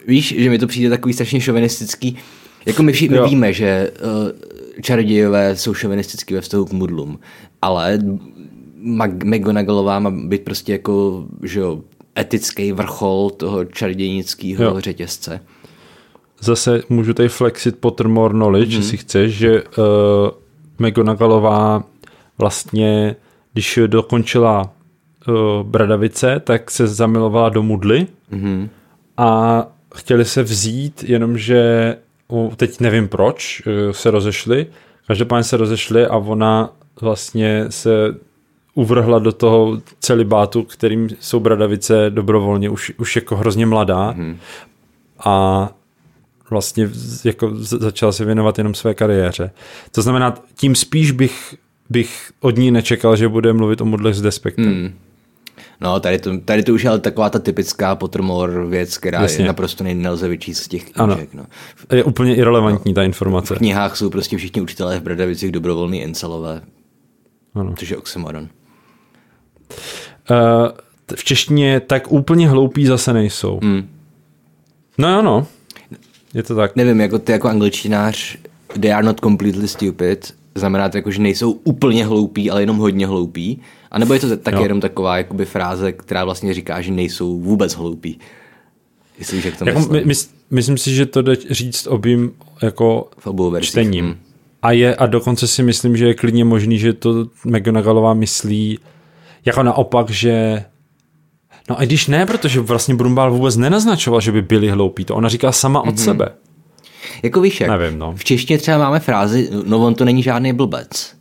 víš, že mi to přijde takový strašně šovinistický. Jako my všichni víme, že uh, čarodějové jsou šovinistický ve vztahu k mudlům, ale McGonagallová má být prostě jako, že jo, etický vrchol toho čarodějnického řetězce. Zase můžu tady flexit Pottermore knowledge, mm-hmm. jestli chceš, že uh, McGonagallová vlastně, když dokončila uh, Bradavice, tak se zamilovala do Mudly Mhm. a chtěli se vzít, jenomže uh, teď nevím proč, uh, se rozešli. Každopádně se rozešli a ona vlastně se uvrhla do toho celibátu, kterým jsou Bradavice dobrovolně už, už jako hrozně mladá Mhm. a vlastně jako začala se věnovat jenom své kariéře. To znamená, tím spíš bych, bych od ní nečekal, že bude mluvit o modlech s despektem. Hmm. No, tady to, tady to už je ale taková ta typická Pottermore věc, která Jasně. je naprosto nelze vyčíst z těch Ano. knížek. No. Je úplně irrelevantní ta informace. V knihách jsou prostě všichni učitelé v Bradavicích dobrovolní incelové, Ano. což je oxymoron. Uh, v češtině tak úplně hloupí zase nejsou. Hmm. No jo, no. Je to tak. Nevím, jako ty jako angličtinář, they are not completely stupid, znamená to jako, že nejsou úplně hloupí, ale jenom hodně hloupí. A nebo je to taky Jo. jenom taková jakoby fráze, která vlastně říká, že nejsou vůbec hloupí. Jestli víš, jak to Jako, myslím. my, mys, myslím si, že to jde říct obým jako v obou verzích. čtením. Hmm. A, je, a dokonce si myslím, že je klidně možný, že to McGonagallová myslí jako naopak, že No a když ne, protože vlastně Brumbál vůbec nenaznačoval, že by byli hloupí, to ona říká sama od mm-hmm. sebe. Jako víš jak, Nevím, no. v češtině třeba máme frázi, no on to není žádný blbec,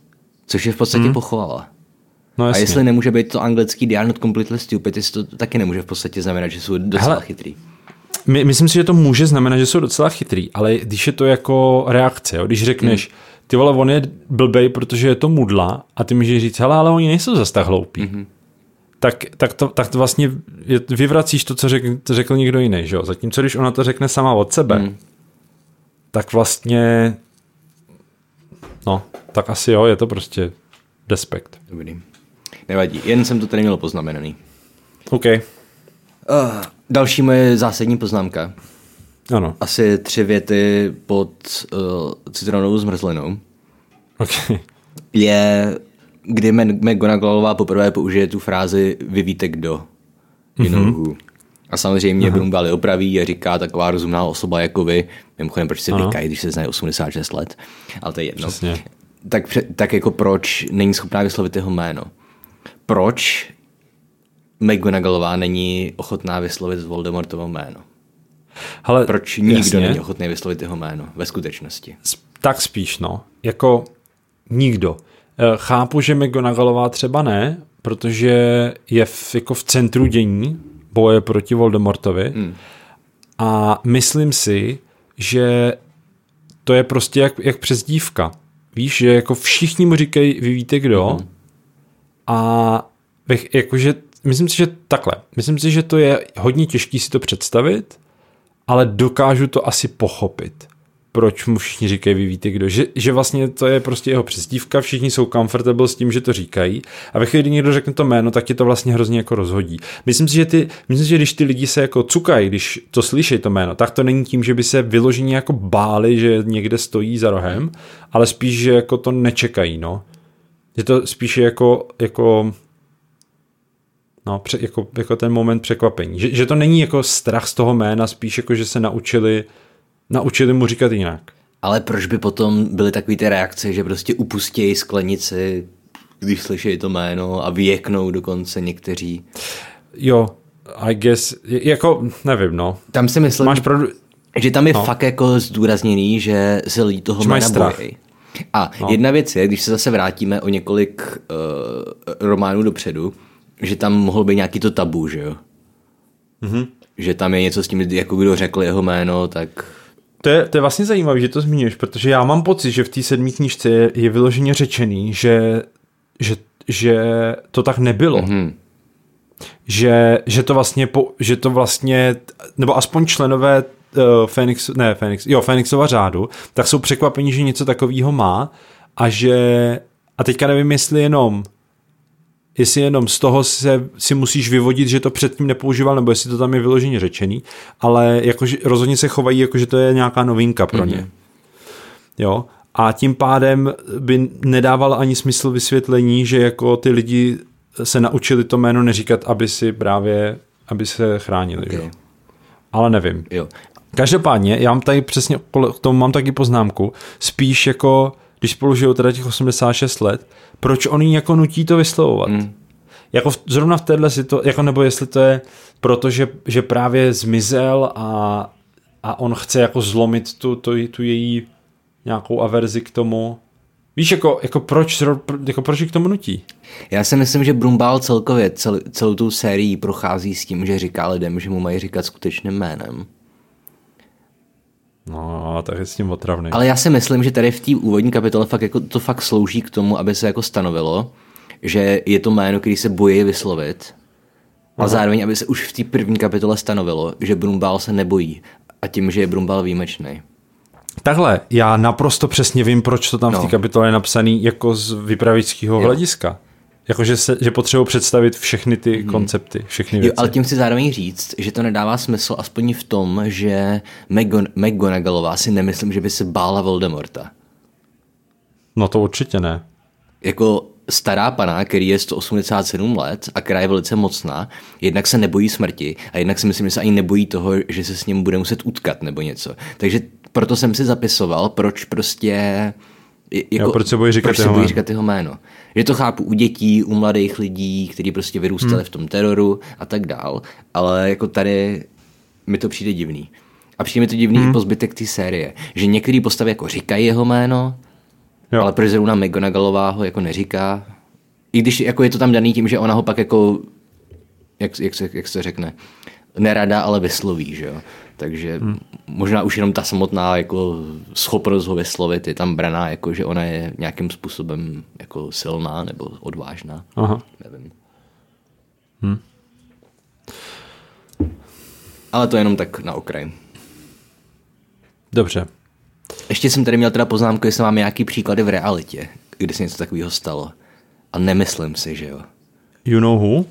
což je v podstatě hmm. pochvala. No A jestli nemůže být to anglický they are not completely stupid, jestli to taky nemůže v podstatě znamenat, že jsou docela Hele. chytrý. My, myslím si, že to může znamenat, že jsou docela chytrý, ale když je to jako reakce, jo? když řekneš, ty vole, on je blbej, protože je to mudla a ty můžeš říct, hele, ale oni nejsou zase tak hloupí. Mm-hmm. Tak, tak, to, tak to vlastně vyvracíš to, co řekl, to řekl někdo jiný, že jo? Zatímco když ona to řekne sama od sebe, mm. Tak vlastně no, tak asi jo, je to prostě despekt. Dobrý. Nevadí, jen jsem to tady měl poznamenaný. OK, Uh, další moje zásadní poznámka. ano, Asi tři věty pod uh, citronovou zmrzlinou. OK. (laughs) Je, kdy McGonagallová poprvé použije tu frázi vy víte kdo. You know who. A samozřejmě Brumbal je opraví a říká taková rozumná osoba jako vy. Mimochodem, proč se vykají, když se znají 86 let. Ale to je jedno. Přesně. Tak, tak jako proč není schopná vyslovit jeho jméno? Proč McGonagallová není ochotná vyslovit Voldemortovo jméno? Hele, Proč nikdo jasně. není ochotný vyslovit jeho jméno ve skutečnosti? Tak spíš, no. Jako nikdo. Eh, Chápu, že McGonagallová třeba ne, protože je v, jako v centru dění boje proti Voldemortovi Hmm. a myslím si, že to je prostě jak, jak přezdívka. Víš, že jako všichni mu říkají, vy víte kdo Mhm. a bych, jakože, myslím si, že takhle. Myslím si, že to je hodně těžký si to představit, ale dokážu to asi pochopit. Proč mu všichni říkají, vy víte kdo. Že, že vlastně to je prostě jeho přezdívka, všichni jsou comfortable s tím, že to říkají. A ve chvíli, kdy někdo řekne to jméno, tak ti to vlastně hrozně jako rozhodí. Myslím si, že, ty, myslím si, že když ty lidi se jako cukají, když to slyší to jméno, tak to není tím, že by se vyloženě jako báli, že někde stojí za rohem, ale spíš, že jako to nečekají, no. Je to spíše jako, jako No, jako, jako ten moment překvapení. Že, že to není jako strach z toho jména, spíš jako, že se naučili, naučili mu říkat jinak. Ale proč by potom byly takové ty reakce, že prostě upustějí sklenici, když slyší to jméno a vyjeknou dokonce někteří? Jo, I guess, jako, nevím, no. Tam si myslím, Máš pravdu, že tam je No. fakt jako zdůrazněný, že se lidi toho jména strach. bojí. A no. jedna věc je, když se zase vrátíme o několik uh, románů dopředu, že tam mohlo být nějaký to tabu, že jo? Mm-hmm. Že tam je něco s tím, jako kdo řekl jeho jméno, tak to je, to je vlastně zajímavé, že to zmiňuješ, protože já mám pocit, že v té sedmé knižce je, je vyloženě řečený, že, že, že to tak nebylo. hm, že, že to vlastně, po, že to vlastně, nebo aspoň členové uh, Fénix, ne Fénix, jo, Fénixova řádu, tak jsou překvapení, že něco takového má a že, a teďka nevím, jestli jenom jestli jenom z toho se, si musíš vyvodit, že to předtím nepoužíval, nebo jestli to tam je vyloženě řečený, ale jakože, rozhodně se chovají, jako že to je nějaká novinka pro ně. Mm-hmm. Jo, a tím pádem by nedával ani smysl vysvětlení, že jako ty lidi se naučili to jméno neříkat, aby si právě aby se chránili. Okay. Jo. Ale nevím. Jo. Každopádně, já mám tady přesně k tomu mám taky poznámku, spíš jako, když spolu žijou teda těch 86 let, proč oni jako nutí to vyslovovat? Mm. Jako v, zrovna v téhle situaci, jako nebo jestli to je proto, že, že právě zmizel a, a on chce jako zlomit tu, tu, tu její nějakou averzi k tomu. Víš, jako, jako, proč, jako proč k tomu nutí? Já si myslím, že Brumbál celkově cel, celou tu sérii prochází s tím, že říká lidem, že mu mají říkat skutečným jménem. No, tak je s tím otravný. Ale já si myslím, že tady v té úvodní kapitole fakt jako, to fakt slouží k tomu, aby se jako stanovilo, že je to jméno, který se bojí vyslovit a Aha. zároveň, aby se už v té první kapitole stanovilo, že Brumbál se nebojí a tím, že je Brumbál výjimečný. Takhle, já naprosto přesně vím, proč to tam no. v té kapitole je napsaný jako z vypravického hlediska. Jakože se, že potřebuji představit všechny ty hmm. koncepty, všechny věci. Jo, ale tím chci zároveň říct, že to nedává smysl aspoň v tom, že McGonagallová si nemyslím, že by se bála Voldemorta. No to určitě ne. Jako stará pana, který je 187 let a která je velice mocná, jednak se nebojí smrti a jednak si myslím, že se ani nebojí toho, že se s ním bude muset utkat nebo něco. Takže proto jsem si zapisoval, proč prostě jako, jo, proč se bojí říkat, proč jeho, se bojí říkat jeho jméno. Že to chápu u dětí, u mladých lidí, kteří prostě vyrůstali hmm. v tom teroru a tak dál, ale jako tady mi to přijde divný. A přijde mi to divný hmm. i po zbytek té série, že některé postavy jako říkají jeho jméno, jo. ale proč zrovna McGonagallová ho jako neříká. I když jako je to tam daný tím, že ona ho pak jako, jak, jak, se, jak se řekne, nerada, ale vysloví, že jo. Takže hmm. možná už jenom ta samotná jako schopnost ho vyslovit je tam braná, jako že ona je nějakým způsobem jako silná nebo odvážná. Aha. Nevím. Hmm. Ale to je jenom tak na okraj. Dobře. Ještě jsem tady měl teda poznámku, jestli mám nějaký příklady v realitě, kdy se něco takového stalo. A nemyslím si, že jo. You know who?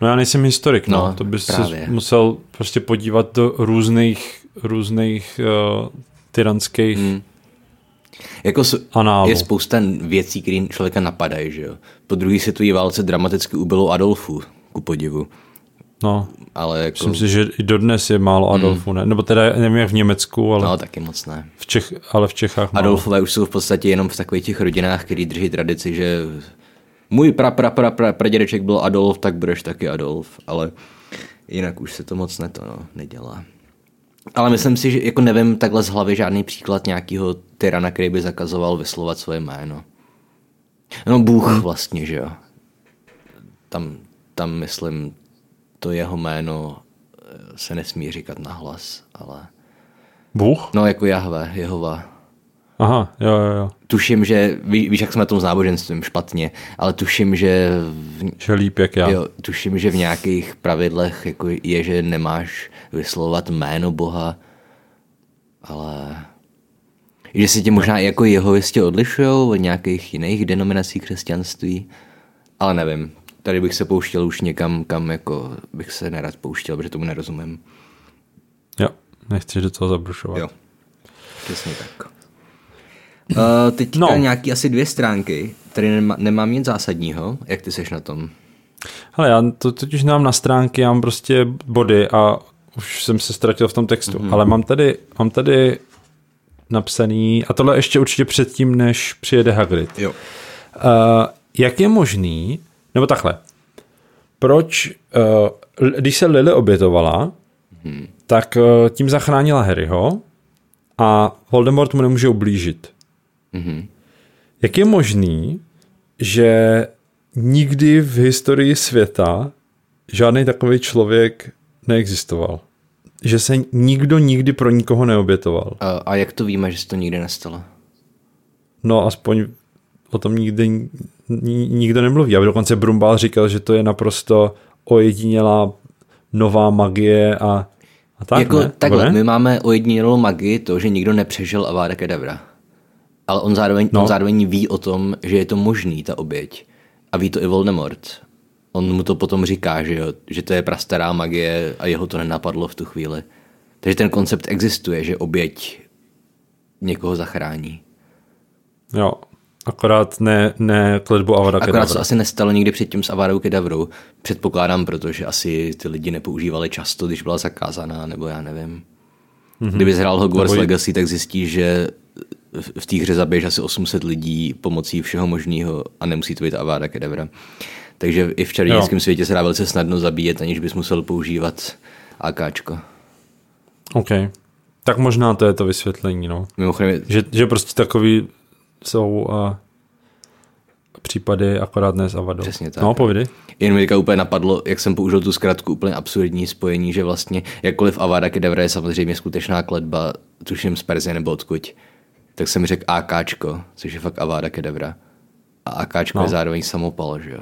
No já nejsem historik, no, no to bys se musel prostě podívat do různých, různých uh, tyranských hmm. Jako análů. je spousta věcí, které člověka napadají, že jo. Po druhé světové válce dramaticky ubilo Adolfu, ku podivu. No, ale jako... myslím si, že i dodnes je málo hmm. Adolfů, mm. ne? Nebo teda nevím jak v Německu, ale... No, taky moc ne. V Čech, ale v Čechách málo. Adolfové už jsou v podstatě jenom v takových těch rodinách, který drží tradici, že můj pra, pra, pra, pra, pradědeček byl Adolf, tak budeš taky Adolf, ale jinak už se to moc ne to, no, nedělá. Ale myslím si, že jako nevím takhle z hlavy žádný příklad nějakého tyrana, který by zakazoval vyslovat svoje jméno. No Bůh hmm. vlastně, že jo. Tam, tam myslím, to jeho jméno eh, se nesmí říkat nahlas, ale... Bůh? No jako Jahve, Jehova. Aha, jo, jo, jo. Tuším, že, ví, víš, jak jsme na tom s náboženstvím špatně, ale tuším, že... V, že líp jak já. Jo, tuším, že v nějakých pravidlech jako je, že nemáš vyslovat jméno Boha, ale... Že si tě možná jako jeho jistě odlišují od nějakých jiných denominací křesťanství, ale nevím. Tady bych se pouštěl už někam, kam jako bych se nerad pouštěl, protože tomu nerozumím. Jo, nechci do toho zabrušovat. Jo, přesně tak. Uh, teď no. nějaký asi dvě stránky, tady nemá, nemám nic zásadního. Jak ty seš na tom? Hele, já to totiž nemám na stránky, já mám prostě body a už jsem se ztratil v tom textu, mm-hmm. ale mám tady, mám tady napsaný, a tohle ještě určitě předtím, než přijede Hagrid. Jo. Uh, jak je možný, nebo takhle, proč, uh, když se Lily obětovala, hmm. tak uh, tím zachránila Harryho a Voldemort mu nemůže ublížit. Mm-hmm. Jak je možný, že nikdy v historii světa žádný takový člověk neexistoval? Že se nikdo nikdy pro nikoho neobětoval. A, a jak to víme, že se to nikdy nestalo? No aspoň o tom nikdy nikdo nemluví. A dokonce Brumbal říkal, že to je naprosto ojedinělá nová magie a, a tak, jako, ne? Takhle, ne? my máme ojedinělou magii to, že nikdo nepřežil Avada Kedavra. Ale on zároveň, no. on zároveň ví o tom, že je to možný, ta oběť. A ví to i Voldemort. On mu to potom říká, že, jo, že to je prastará magie a jeho to nenapadlo v tu chvíli. Takže ten koncept existuje, že oběť někoho zachrání. Jo, Akorát ne, ne kletbu Avada Akorát Kedavra. se asi nestalo nikdy předtím s Avadou Kedavrou. Předpokládám, protože asi ty lidi nepoužívali často, když byla zakázaná, nebo já nevím. Mm-hmm. Kdyby hrál Hogwarts Nebo- Legacy, tak zjistíš, že v- té hře zabiješ asi 800 lidí pomocí všeho možného a nemusí to být Avada Kedavra. Takže i v čarodějnickém světě se dá velice snadno zabíjet, aniž bys musel používat AKčko. OK. Tak možná to je to vysvětlení, no. Mimochodem, Že, že prostě takový jsou uh, případy akorát ne s Avadou. Přesně tak. No, povídej. Jen mi teďka úplně napadlo, jak jsem použil tu zkratku, úplně absurdní spojení, že vlastně jakkoliv Avada Kedavra je samozřejmě skutečná kletba, tuším z Perzie nebo odkud, tak jsem řekl AKčko, což je fakt Avada Kedavra. A AKčko No. je zároveň samopal, že jo?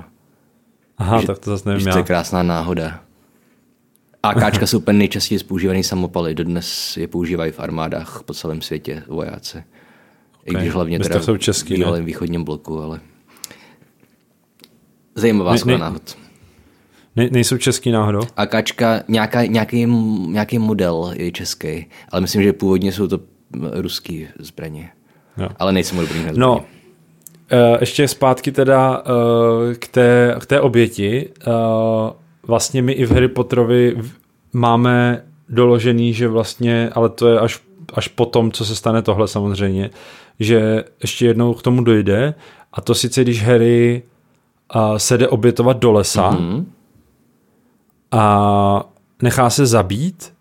Aha, Že- tak to zase Že nevím to je já. krásná náhoda. AKčka jsou úplně nejčastěji používaný samopaly, dodnes je používají v armádách po celém světě vojáci. I Ok. když hlavně teda jsou český, v bývalém východním bloku, ale zajímavá Ne- ne- náhod. Ne, nejsou český náhodou? AKčka, nějaká, nějaký, nějaký model je český, ale myslím, že původně jsou to ruský zbraně. Jo. Ale nejsem dobrý na zbraně. No, ještě zpátky teda eh, k té, k té oběti. Eh, Vlastně my i v Harry Potterovi máme doložený, že vlastně, ale to je až, až potom, co se stane tohle samozřejmě, že ještě jednou k tomu dojde a to sice, když Harry se jde obětovat do lesa Mhm. a nechá se zabít,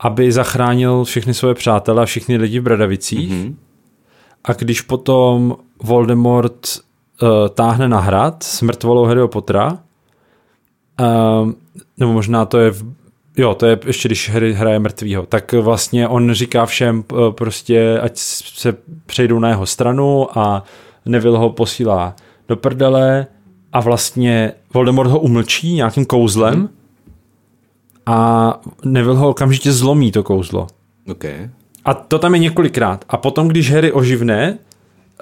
aby zachránil všechny svoje přátele a všechny lidi v Bradavicích. Mhm. A když potom Voldemort uh, táhne na hrad s mrtvolou Harryho Pottera, uh, nebo možná to je v, jo, to je ještě když Harry hraje mrtvýho, tak vlastně on říká všem uh, prostě, ať se přejdou na jeho stranu a Neville ho posílá do prdele a vlastně Voldemort ho umlčí nějakým kouzlem a Neville ho okamžitě zlomí to kouzlo. OK. A to tam je několikrát. A potom, když Harry oživne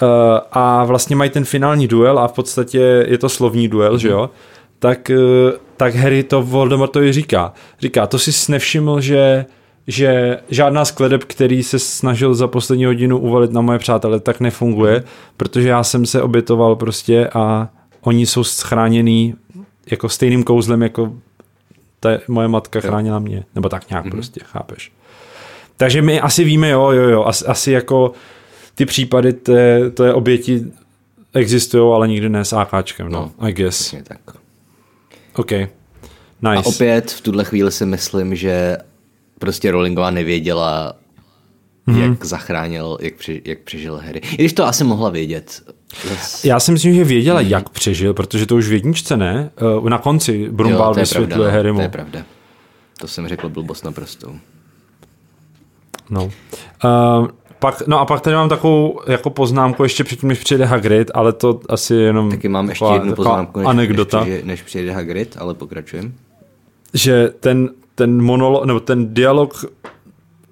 uh, a vlastně mají ten finální duel a v podstatě je to slovní duel, mm-hmm. že jo, tak, uh, tak Harry to Voldemortovi říká. Říká, to si nevšiml, že že žádná z kledeb, který se snažil za poslední hodinu uvalit na moje přátele, tak nefunguje, protože já jsem se obětoval prostě a oni jsou schráněný jako stejným kouzlem, jako ta moje matka chránila mě. Nebo tak nějak mm-hmm. prostě, chápeš. Takže my asi víme, jo, jo, jo, asi, asi jako ty případy té, té oběti existují, ale nikdy ne s AKčkem, no, no I guess. Tak. OK. Nice. A opět v tuhle chvíli si myslím, že prostě Rowlingová nevěděla, Mhm. mm-hmm. jak zachránil, jak, při, jak přežil Harry. I když to asi mohla vědět. Já si myslím, že věděla, mm. jak přežil, protože to už v jedničce ne. Uh, Na konci je vysvětluje pravda, no, Harrymu. To je pravda. To jsem řekl blbost naprostou. No. Uh, pak, no a pak tady mám takovou jako poznámku ještě předtím, než přijde Hagrid, ale to asi jenom Taky mám ještě taková, jednu poznámku, než, anekdota. než, přijde, než přijde Hagrid, ale pokračujem. že ten, ten monolo, nebo ten dialog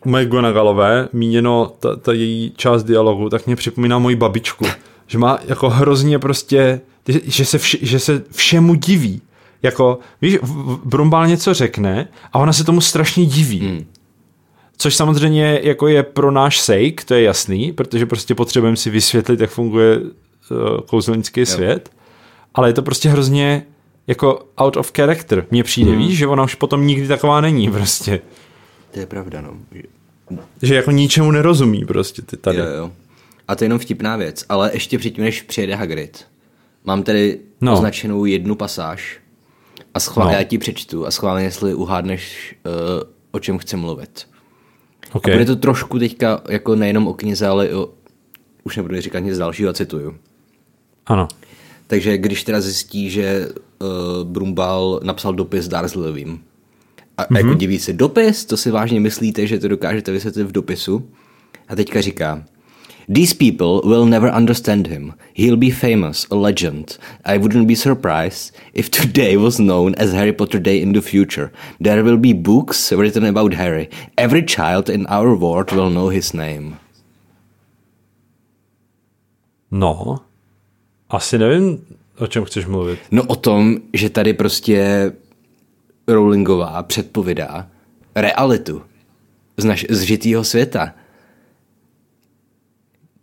McGonagallové, míněno ta, ta její část dialogu, tak mě připomíná moji babičku. Že má jako hrozně prostě, že se, vše, že se všemu diví. Jako, víš, Brumbál něco řekne a ona se tomu strašně diví. Hmm. Což samozřejmě jako je pro náš sake, to je jasný, protože prostě potřebujeme si vysvětlit, jak funguje uh, kouzelnický jo. svět, ale je to prostě hrozně jako out of character. Mně přijde, hmm. víš, že ona už potom nikdy taková není (laughs) prostě. To je pravda, no. Že jako ničemu nerozumí prostě ty tady. Jo, jo. A to je jenom vtipná věc, ale ještě předtím, než přijede Hagrid, mám tady No. no. označenou jednu pasáž a schvál, No. já ti přečtu a schválně, jestli uhádneš, uh, o čem chci mluvit. Okay. A bude to trošku teďka jako nejenom o knize, ale i o, už nebudu říkat nic dalšího a cituju. Ano. Takže když teda zjistí, že uh, Brumbal napsal dopis Dursleyovým a mm-hmm. jako diví se, dopis? To si vážně myslíte, že to dokážete vysvětlit v dopisu? A teďka říká, These people will never understand him. He'll be famous, a legend. I wouldn't be surprised if today was known as Harry Potter Day in the future. There will be books written about Harry. Every child in our world will know his name. No, asi nevím, o čem chceš mluvit. No o tom, že tady prostě Rowlingová předpovídá realitu z, naš, z žitýho světa.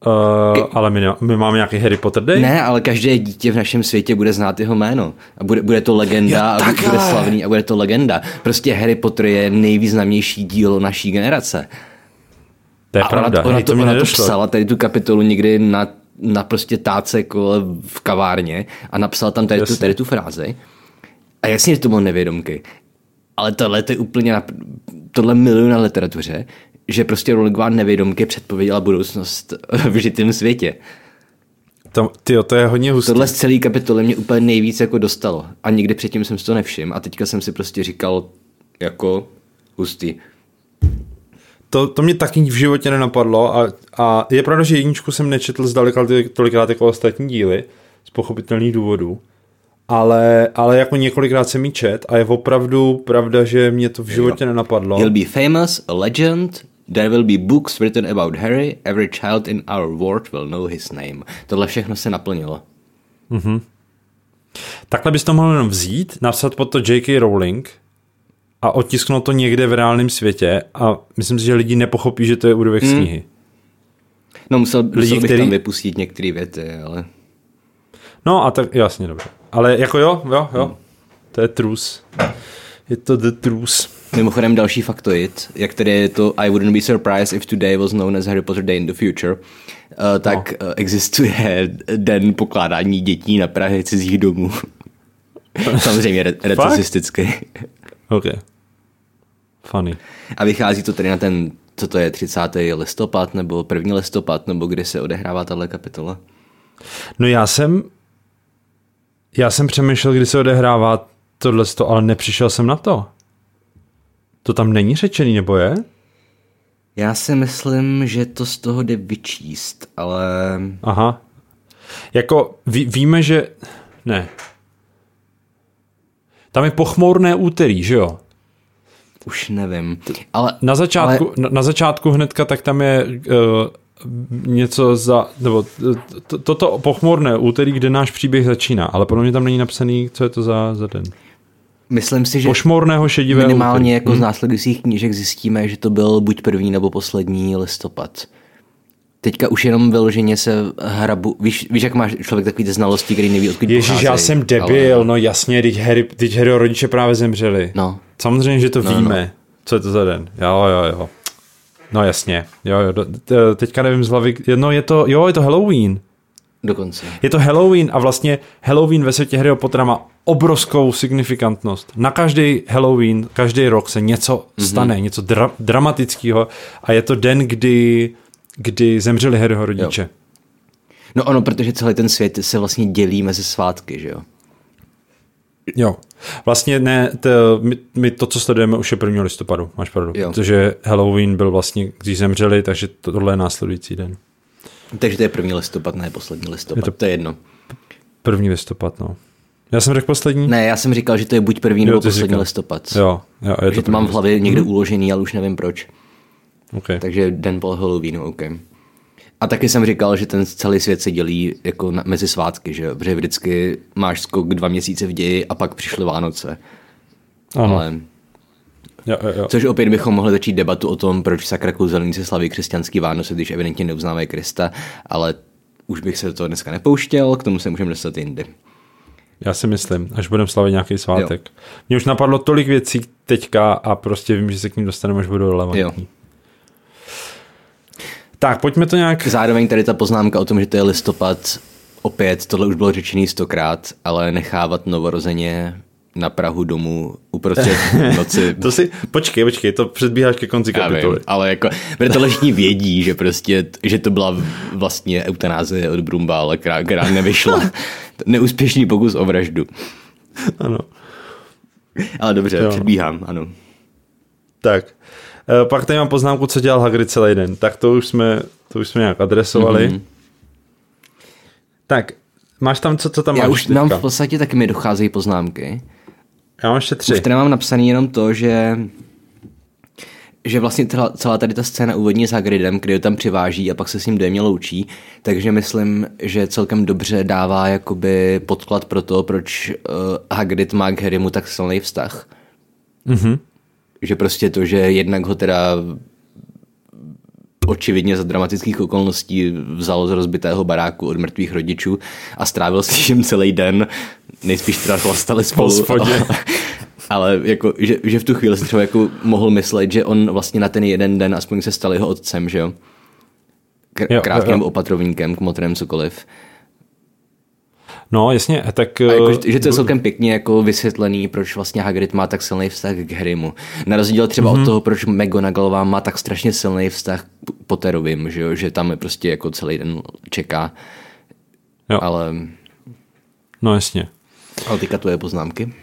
Uh, ale my, my máme nějaký Harry Potter Day? Ne, ale každé dítě v našem světě bude znát jeho jméno. A bude, bude to legenda Jo, a bude takhle. slavný a bude to legenda. Prostě Harry Potter je nejvýznamnější dílo naší generace. To je A pravda, ona, ona, Hej, to, to ona to psala tady tu kapitolu někdy na, na prostě táce kole v kavárně a napsala tam tady, tu, tady tu frázi. A jasně, že to bylo nevědomky. Ale tohle to je úplně, na, tohle miluje na literatuře, že prostě Rowlingová nevědomky předpověděla budoucnost (laughs) v žitém světě. To, tyjo, to je hodně hustý. Tohle z celé kapitoly mě úplně nejvíc jako dostalo. A nikdy předtím jsem si to nevšiml. A teďka jsem si prostě říkal, jako hustý. To, to mě taky v životě nenapadlo a, a je pravda, že jedničku jsem nečetl zdaleka tolikrát jako ostatní díly z pochopitelných důvodů, ale, ale jako několikrát jsem ji čet a je opravdu pravda, že mě to v životě nenapadlo. He'll be famous, a legend, there will be books written about Harry, every child in our world will know his name. Tohle všechno se naplnilo. Takhle bys to mohl jenom vzít, napsat pod to J.K. Rowling a otisknout to někde v reálném světě a myslím si, že lidi nepochopí, že to je úryvek Hmm. z knihy. No musel, musel bych který- tam vypustit některé věty, ale... No a tak jasně, dobře. Ale jako jo, jo, jo. To je trus. Je to the truth. Mimochodem další faktoid, jak tedy je to I wouldn't be surprised if today was known as Harry Potter Day in the future, uh, tak no. uh, existuje den pokládání dětí na Prahy cizích domů. (laughs) Samozřejmě re- retrocisticky. OK. Funny. A vychází to tedy na ten, co to je, 30. listopad nebo 1. listopad, nebo kdy se odehrává tahle kapitola. No já jsem já jsem přemýšlel, kdy se odehrává tohle, ale nepřišel jsem na to. To tam není řečený, nebo je? Já si myslím, že to z toho jde vyčíst, ale Aha. Jako ví, víme, že... Ne. Tam je pochmourné úterý, že jo? už nevím. Ale, Na začátku, ale na, na začátku hnedka tak tam je uh, něco za, nebo to, toto pochmurné úterý, kde náš příběh začíná, ale podle mě tam není napsaný, co je to za, za den. Myslím si, že Pošmorného šedivého minimálně úterý. jako z následujících knížek zjistíme, že to byl buď první nebo poslední listopad. Teďka už jenom vyloženě se hrabu, víš, víš jak máš člověk takový ty znalosti, který neví, odkud Ježíš, pocházejí, já jsem debil, ale- no jasně, teď Harry, teď Harryho rodiče právě zemřeli. No. Samozřejmě, že to No, víme. no. Co je to za den? Jo, jo, jo. No jasně, jo, jo, teďka nevím z hlavy, no je to, jo, je to Halloween. Dokonce. Je to Halloween a vlastně Halloween ve světě Harryho Pottera má obrovskou signifikantnost. Na každý Halloween, každý rok se něco Mhm. stane, mm-hmm. něco dra- dramatického a je to den, kdy, kdy zemřeli Harryho rodiče. Jo. No ono, protože celý ten svět se vlastně dělí mezi svátky, že jo? jo. Vlastně ne, to, my, my, to, co sledujeme, už je 1. listopadu, máš pravdu. Jo. Protože Halloween byl vlastně, když zemřeli, takže to- tohle je následující den. Takže to je první listopad, ne poslední listopad, Je to, to- to je jedno. 1. listopad, no. Já jsem řekl poslední? Ne, já jsem říkal, že to je buď první nebo poslední říkal. listopad. Jo, jo je že to mám v hlavě někde uložený, ale už nevím proč. Okay. Takže den po Halloweenu, OK. A taky jsem říkal, že ten celý svět se dělí jako na, mezi svátky, že jo? Protože vždycky máš skok dva měsíce v ději a pak přišly Vánoce. Ano, Ale, jo, jo, jo. což opět bychom mohli začít debatu o tom, proč sakra kouzelníci slaví křesťanský Vánoce, když evidentně neuznávají Krista, ale už bych se do toho dneska nepouštěl, k tomu se můžeme dostat jindy. Já si myslím, až budeme slavit nějaký svátek. Mně už napadlo tolik věcí teďka a prostě vím, že se k ním dostaneme, až budou relevantní. Jo. Tak, pojďme to nějak... Zároveň tady ta poznámka o tom, že to je listopad, opět, tohle už bylo řečený stokrát, ale nechávat novorozeně na Prahu domů uprostřed (laughs) noci. To si, počkej, počkej, to předbíháš ke konci Já vím, kapitoly. ale jako, protože všichni vědí, že prostě, že to byla vlastně eutanázie od Brumbále, která, která nevyšla. (laughs) Neúspěšný pokus o vraždu. Ano. Ale dobře, Jo. předbíhám, ano. Tak. E, pak tady mám poznámku, co dělal Hagrid celý den. Tak to už jsme, to už jsme nějak adresovali. Mhm. Mm-hmm. Tak, máš tam, co, co tam Já máš už teďka? mám v podstatě taky mi docházejí poznámky. Já mám ještě tři. Už tady mám napsaný jenom to, že že vlastně celá, celá tady ta scéna úvodní s Hagridem, kdy ho tam přiváží a pak se s ním dojemně loučí, takže myslím, že celkem dobře dává jakoby podklad pro to, proč uh, Hagrid má k Harrymu tak silný vztah. Mhm. Že prostě to, že jednak ho teda očividně za dramatických okolností vzal z rozbitého baráku od mrtvých rodičů a strávil s tím celý den. Nejspíš teda chlastali spolu. Ale, (laughs) ale jako, že, že, v tu chvíli si třeba jako mohl myslet, že on vlastně na ten jeden den aspoň se stal jeho otcem, že jo? Krátkým opatrovníkem, kmotrem, cokoliv. No, jasně, tak... A jako, že to je celkem pěkně jako vysvětlený, proč vlastně Hagrid má tak silný vztah k Harrymu. Na rozdíl třeba mm-hmm. od mhm. toho, proč McGonagallová má tak strašně silný vztah k Potterovým, že, jo? že tam je prostě jako celý den čeká. Jo. Ale... No jasně. Ale teďka tvoje poznámky. Uh,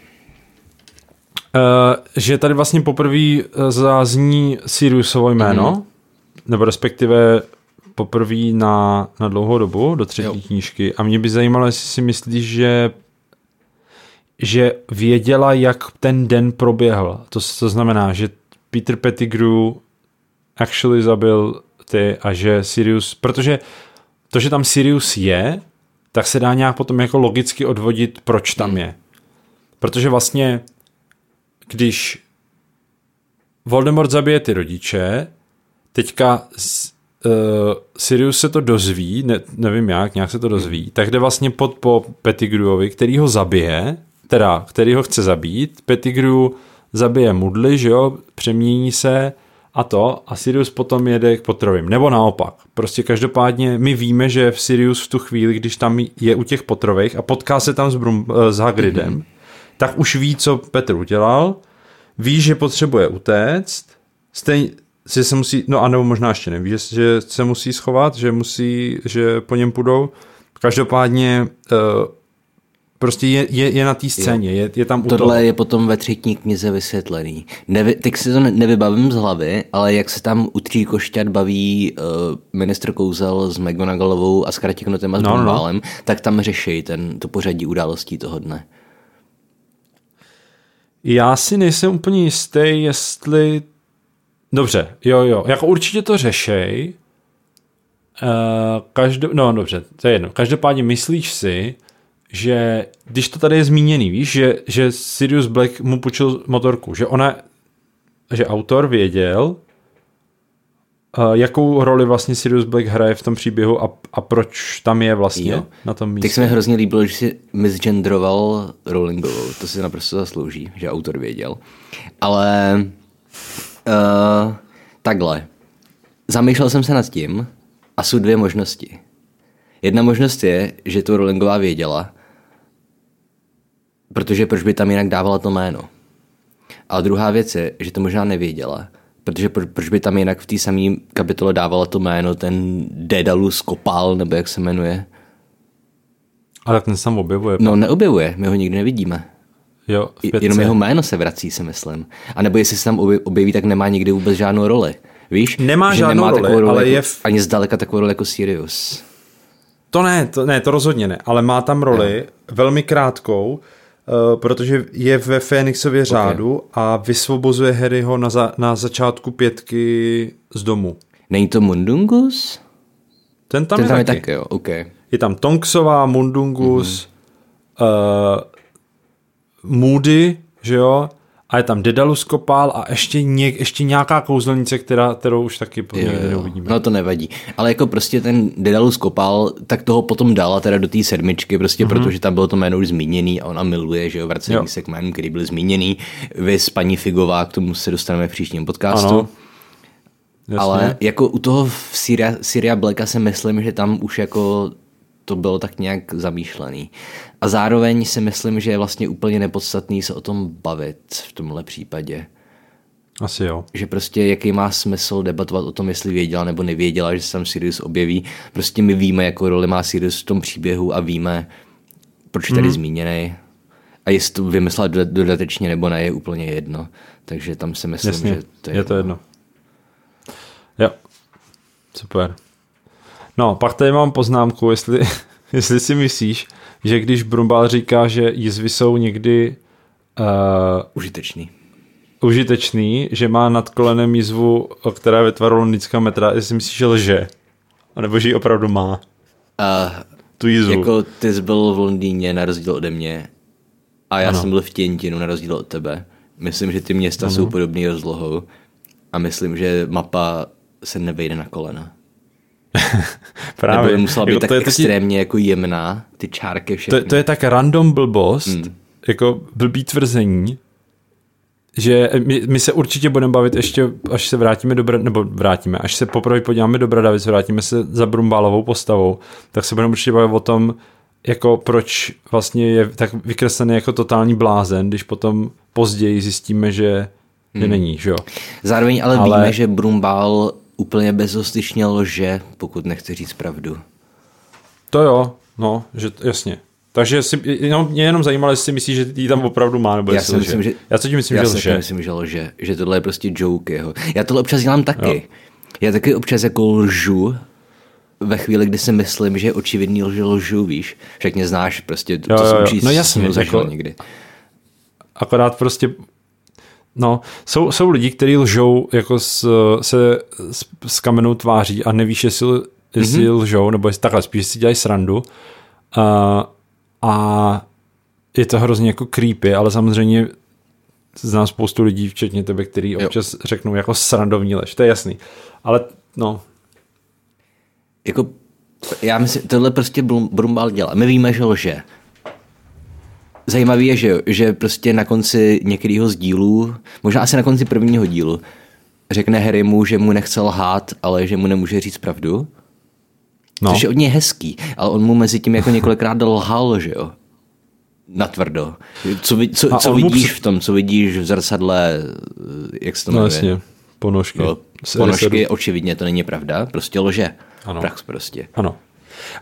že tady vlastně poprvé eh, zázní Siriusovo jméno, mm-hmm. nebo respektive poprvé na, na dlouhou dobu do třetí jo. knížky a mě by zajímalo, jestli si myslíš, že že věděla, jak ten den proběhl. To, to znamená, že Peter Pettigrew actually zabil ty a že Sirius, protože to, že tam Sirius je, tak se dá nějak potom jako logicky odvodit, proč tam hmm. je. Protože vlastně, když Voldemort zabije ty rodiče, teďka uh, Sirius se to dozví, ne, nevím jak, nějak se to dozví, tak jde vlastně pod po Pettigrewovi, který ho zabije, teda, který ho chce zabít. Pettigrew zabije Mudly, že jo, přemění se a to a Sirius potom jede k potrovím. Nebo naopak. Prostě každopádně my víme, že v Sirius v tu chvíli, když tam je u těch potrových a potká se tam s, Brum, eh, s Hagridem, mm-hmm. tak už ví, co Petr udělal, ví, že potřebuje utéct, stejně, že se musí, no a nebo možná ještě neví, že, že se musí schovat, že musí, že po něm půjdou. Každopádně uh, prostě je, je, je na té scéně, je, je tam u Tohle je potom ve třetí knize vysvětlený. Nevy, teď si to nevybavím z hlavy, ale jak se tam u tří košťat baví uh, ministr Kouzel s McGonagallovou a s Kratiknotem a s no, no. no. tak tam řeší ten, to pořadí událostí toho dne. Já si nejsem úplně jistý, jestli Dobře, jo, jo, jako určitě to řešej. Uh, každo, no dobře, to je jedno. Každopádně myslíš si, že když to tady je zmíněný, víš, že, že Sirius Black mu půjčil motorku, že ona, že autor věděl, uh, jakou roli vlastně Sirius Black hraje v tom příběhu a, a proč tam je vlastně jo. na tom místě. Tak se mi hrozně líbilo, že si misgendroval Rowlingovou, to si naprosto zaslouží, že autor věděl. Ale Uh, takhle. Zamýšlel jsem se nad tím a jsou dvě možnosti. Jedna možnost je, že to Rowlingová věděla, protože proč by tam jinak dávala to jméno. A druhá věc je, že to možná nevěděla, protože proč by tam jinak v té samé kapitole dávala to jméno ten Dedalus Kopal, nebo jak se jmenuje. Ale ten se objevuje. No neobjevuje, my ho nikdy nevidíme. Jo, Jenom jeho jméno se vrací, si myslím. A nebo jestli se tam objeví, tak nemá nikdy vůbec žádnou roli. Víš? Nemá že žádnou nemá roli, roli, ale jako, je... V... Ani zdaleka takovou roli jako Sirius. To ne, to ne, to rozhodně ne, ale má tam roli no. velmi krátkou, uh, protože je ve Fénixově řádu okay. a vysvobozuje Harryho na, za, na začátku pětky z domu. Není to Mundungus? Ten tam, Ten je, tam taky. je taky. jo, okay. Je tam Tonksová, Mundungus, mm-hmm. uh, Moody, že jo, a je tam Dedalus Kopál a ještě, něk, ještě nějaká kouzelnice, která, kterou už taky jo, někde neuvidíme. No to nevadí. Ale jako prostě ten Dedalus Kopál, tak toho potom dala teda do té sedmičky, prostě mm-hmm. protože tam bylo to jméno už zmíněný a ona miluje, že jo, vracení se k jménům, který byl zmíněný. Vy s paní Figová, k tomu se dostaneme v příštím podcastu. Ano. Jasně. Ale jako u toho Syria, Syria Blacka si myslím, že tam už jako to bylo tak nějak zamýšlený. A zároveň si myslím, že je vlastně úplně nepodstatný se o tom bavit v tomhle případě. Asi jo. Že prostě jaký má smysl debatovat o tom, jestli věděla nebo nevěděla, že se tam Sirius objeví. Prostě my víme, jakou roli má Sirius v tom příběhu a víme, proč je tady mm. zmíněný. A jestli to vymyslela dodatečně nebo ne, je úplně jedno. Takže tam si myslím, Jasně, že to je, je to jedno. Jo, super. No, pak tady mám poznámku, jestli, (laughs) jestli si myslíš, že když Brumbal říká, že jizvy jsou někdy uh, užitečný. užitečný, že má nad kolenem jizvu, která je ve londýnská metra, jestli myslíš, že lže? A nebo že ji opravdu má? Uh, tu jizvu. Jako ty jsi byl v Londýně na rozdíl ode mě a já ano. jsem byl v Těntinu na rozdíl od tebe. Myslím, že ty města ano. jsou podobné rozlohou a myslím, že mapa se nevejde na kolena. (laughs) Právě. Nebo by musela být Jako tak to je extrémně jako jemná, ty čárky všechny. To, to je tak random blbost, hmm. jako blbý tvrzení, že my, my se určitě budeme bavit ještě, až se vrátíme do Brad, nebo vrátíme, až se poprvé podíváme do Bradavic, vrátíme se za Brumbálovou postavou, tak se budeme určitě bavit o tom, jako proč vlastně je tak vykreslený jako totální blázen, když potom později zjistíme, že, že není, že jo. Zároveň ale, Ale- víme, že Brumbál úplně bezostyšně lže, pokud nechce říct pravdu. To jo, no, že jasně. Takže si, jenom, mě jenom zajímalo, jestli si myslíš, že jí tam opravdu má, nebo Já jestli si myslím, že, Já co tím myslím, já že si lže. taky myslím, že lže. Že tohle je prostě joke jeho. Já tohle občas dělám taky. Jo. Já taky občas jako lžu ve chvíli, kdy si myslím, že je očividný lže lžu, víš. Však mě znáš, prostě to, Jo, to jo, jo. určitě No s jasně, jako- někdy. akorát prostě No, jsou, jsou lidi, kteří lžou jako s, se s, s kamenou tváří a nevíš, jestli, jestli mm-hmm. lžou, nebo jestli takhle, spíš si dělají srandu. A, a je to hrozně jako creepy, ale samozřejmě znám spoustu lidí, včetně tebe, který občas řeknou jako srandovní lež, to je jasný. Ale no, Jako, já myslím, tohle prostě Brumbal dělá. My víme, že lže. Zajímavý je, že, že prostě na konci některého z dílů, možná asi na konci prvního dílu, řekne Harrymu, že mu nechce lhát, ale že mu nemůže říct pravdu. no. Což je od něj hezký, ale on mu mezi tím jako několikrát lhal, že jo? Natvrdo. Co, vi- co, co vidíš při- v tom, co vidíš v zrcadle, jak se to no jmenuje? jasně, ponožky. No, ponožky, očividně to není pravda, prostě lže. Ano. Prax prostě. Ano.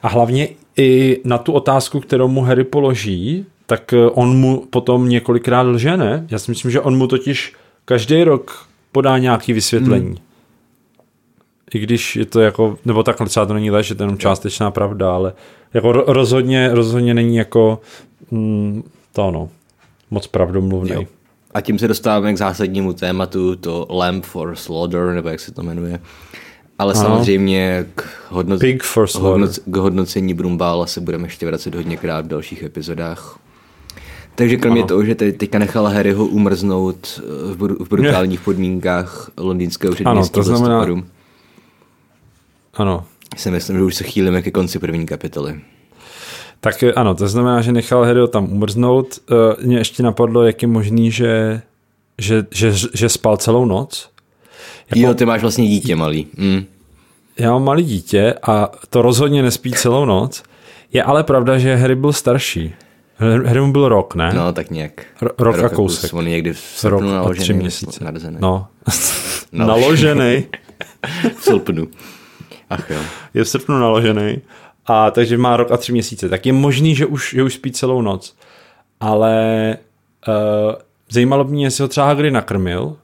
A hlavně i na tu otázku, kterou mu Harry položí, tak eh, on mu potom několikrát lže, ne? Já si myslím, že on mu totiž každý rok podá nějaký vysvětlení. Hmm. I když je to jako, nebo takhle třeba to není lež, je to jenom částečná pravda, ale jako ro- rozhodně, rozhodně není jako mm, to no, moc pravdomluvný. Jo. A tím se dostáváme k zásadnímu tématu, to Lamp for Slaughter, nebo jak se to jmenuje. Ale Ano. samozřejmě k, hodnoc- Pig for slaughter. hodnoc- k hodnocení Brumbála se budeme ještě vracet hodněkrát v dalších epizodách. Takže kromě Ano. toho, že te- teďka nechal Harryho umrznout eh, v, v brutálních podmínkách londýnského předměstí to znamená- listopadu, Ano. si myslím, že už se chýlíme ke konci první kapitoly. Tak eh, ano, to znamená, že nechal Harryho tam umrznout. Uh, mě ještě napadlo, jak je možný, že, že, že, že spal celou noc. Jako... Jo, ty máš vlastně dítě malý. Mm. Já mám malé dítě a to rozhodně nespí celou noc. Je ale pravda, že Harry byl starší. Harry mu byl rok, ne? No, tak nějak. R- rok a kousek. On někdy v rok srpnu a tři měsíce. narozený. No. (laughs) Naložený. naložený. (laughs) v srpnu. Ach jo. Je v srpnu naložený. A takže má rok a tři měsíce. Tak je možný, že už, že už spí celou noc. Ale uh, zajímalo by mě, jestli ho třeba kdy nakrmil.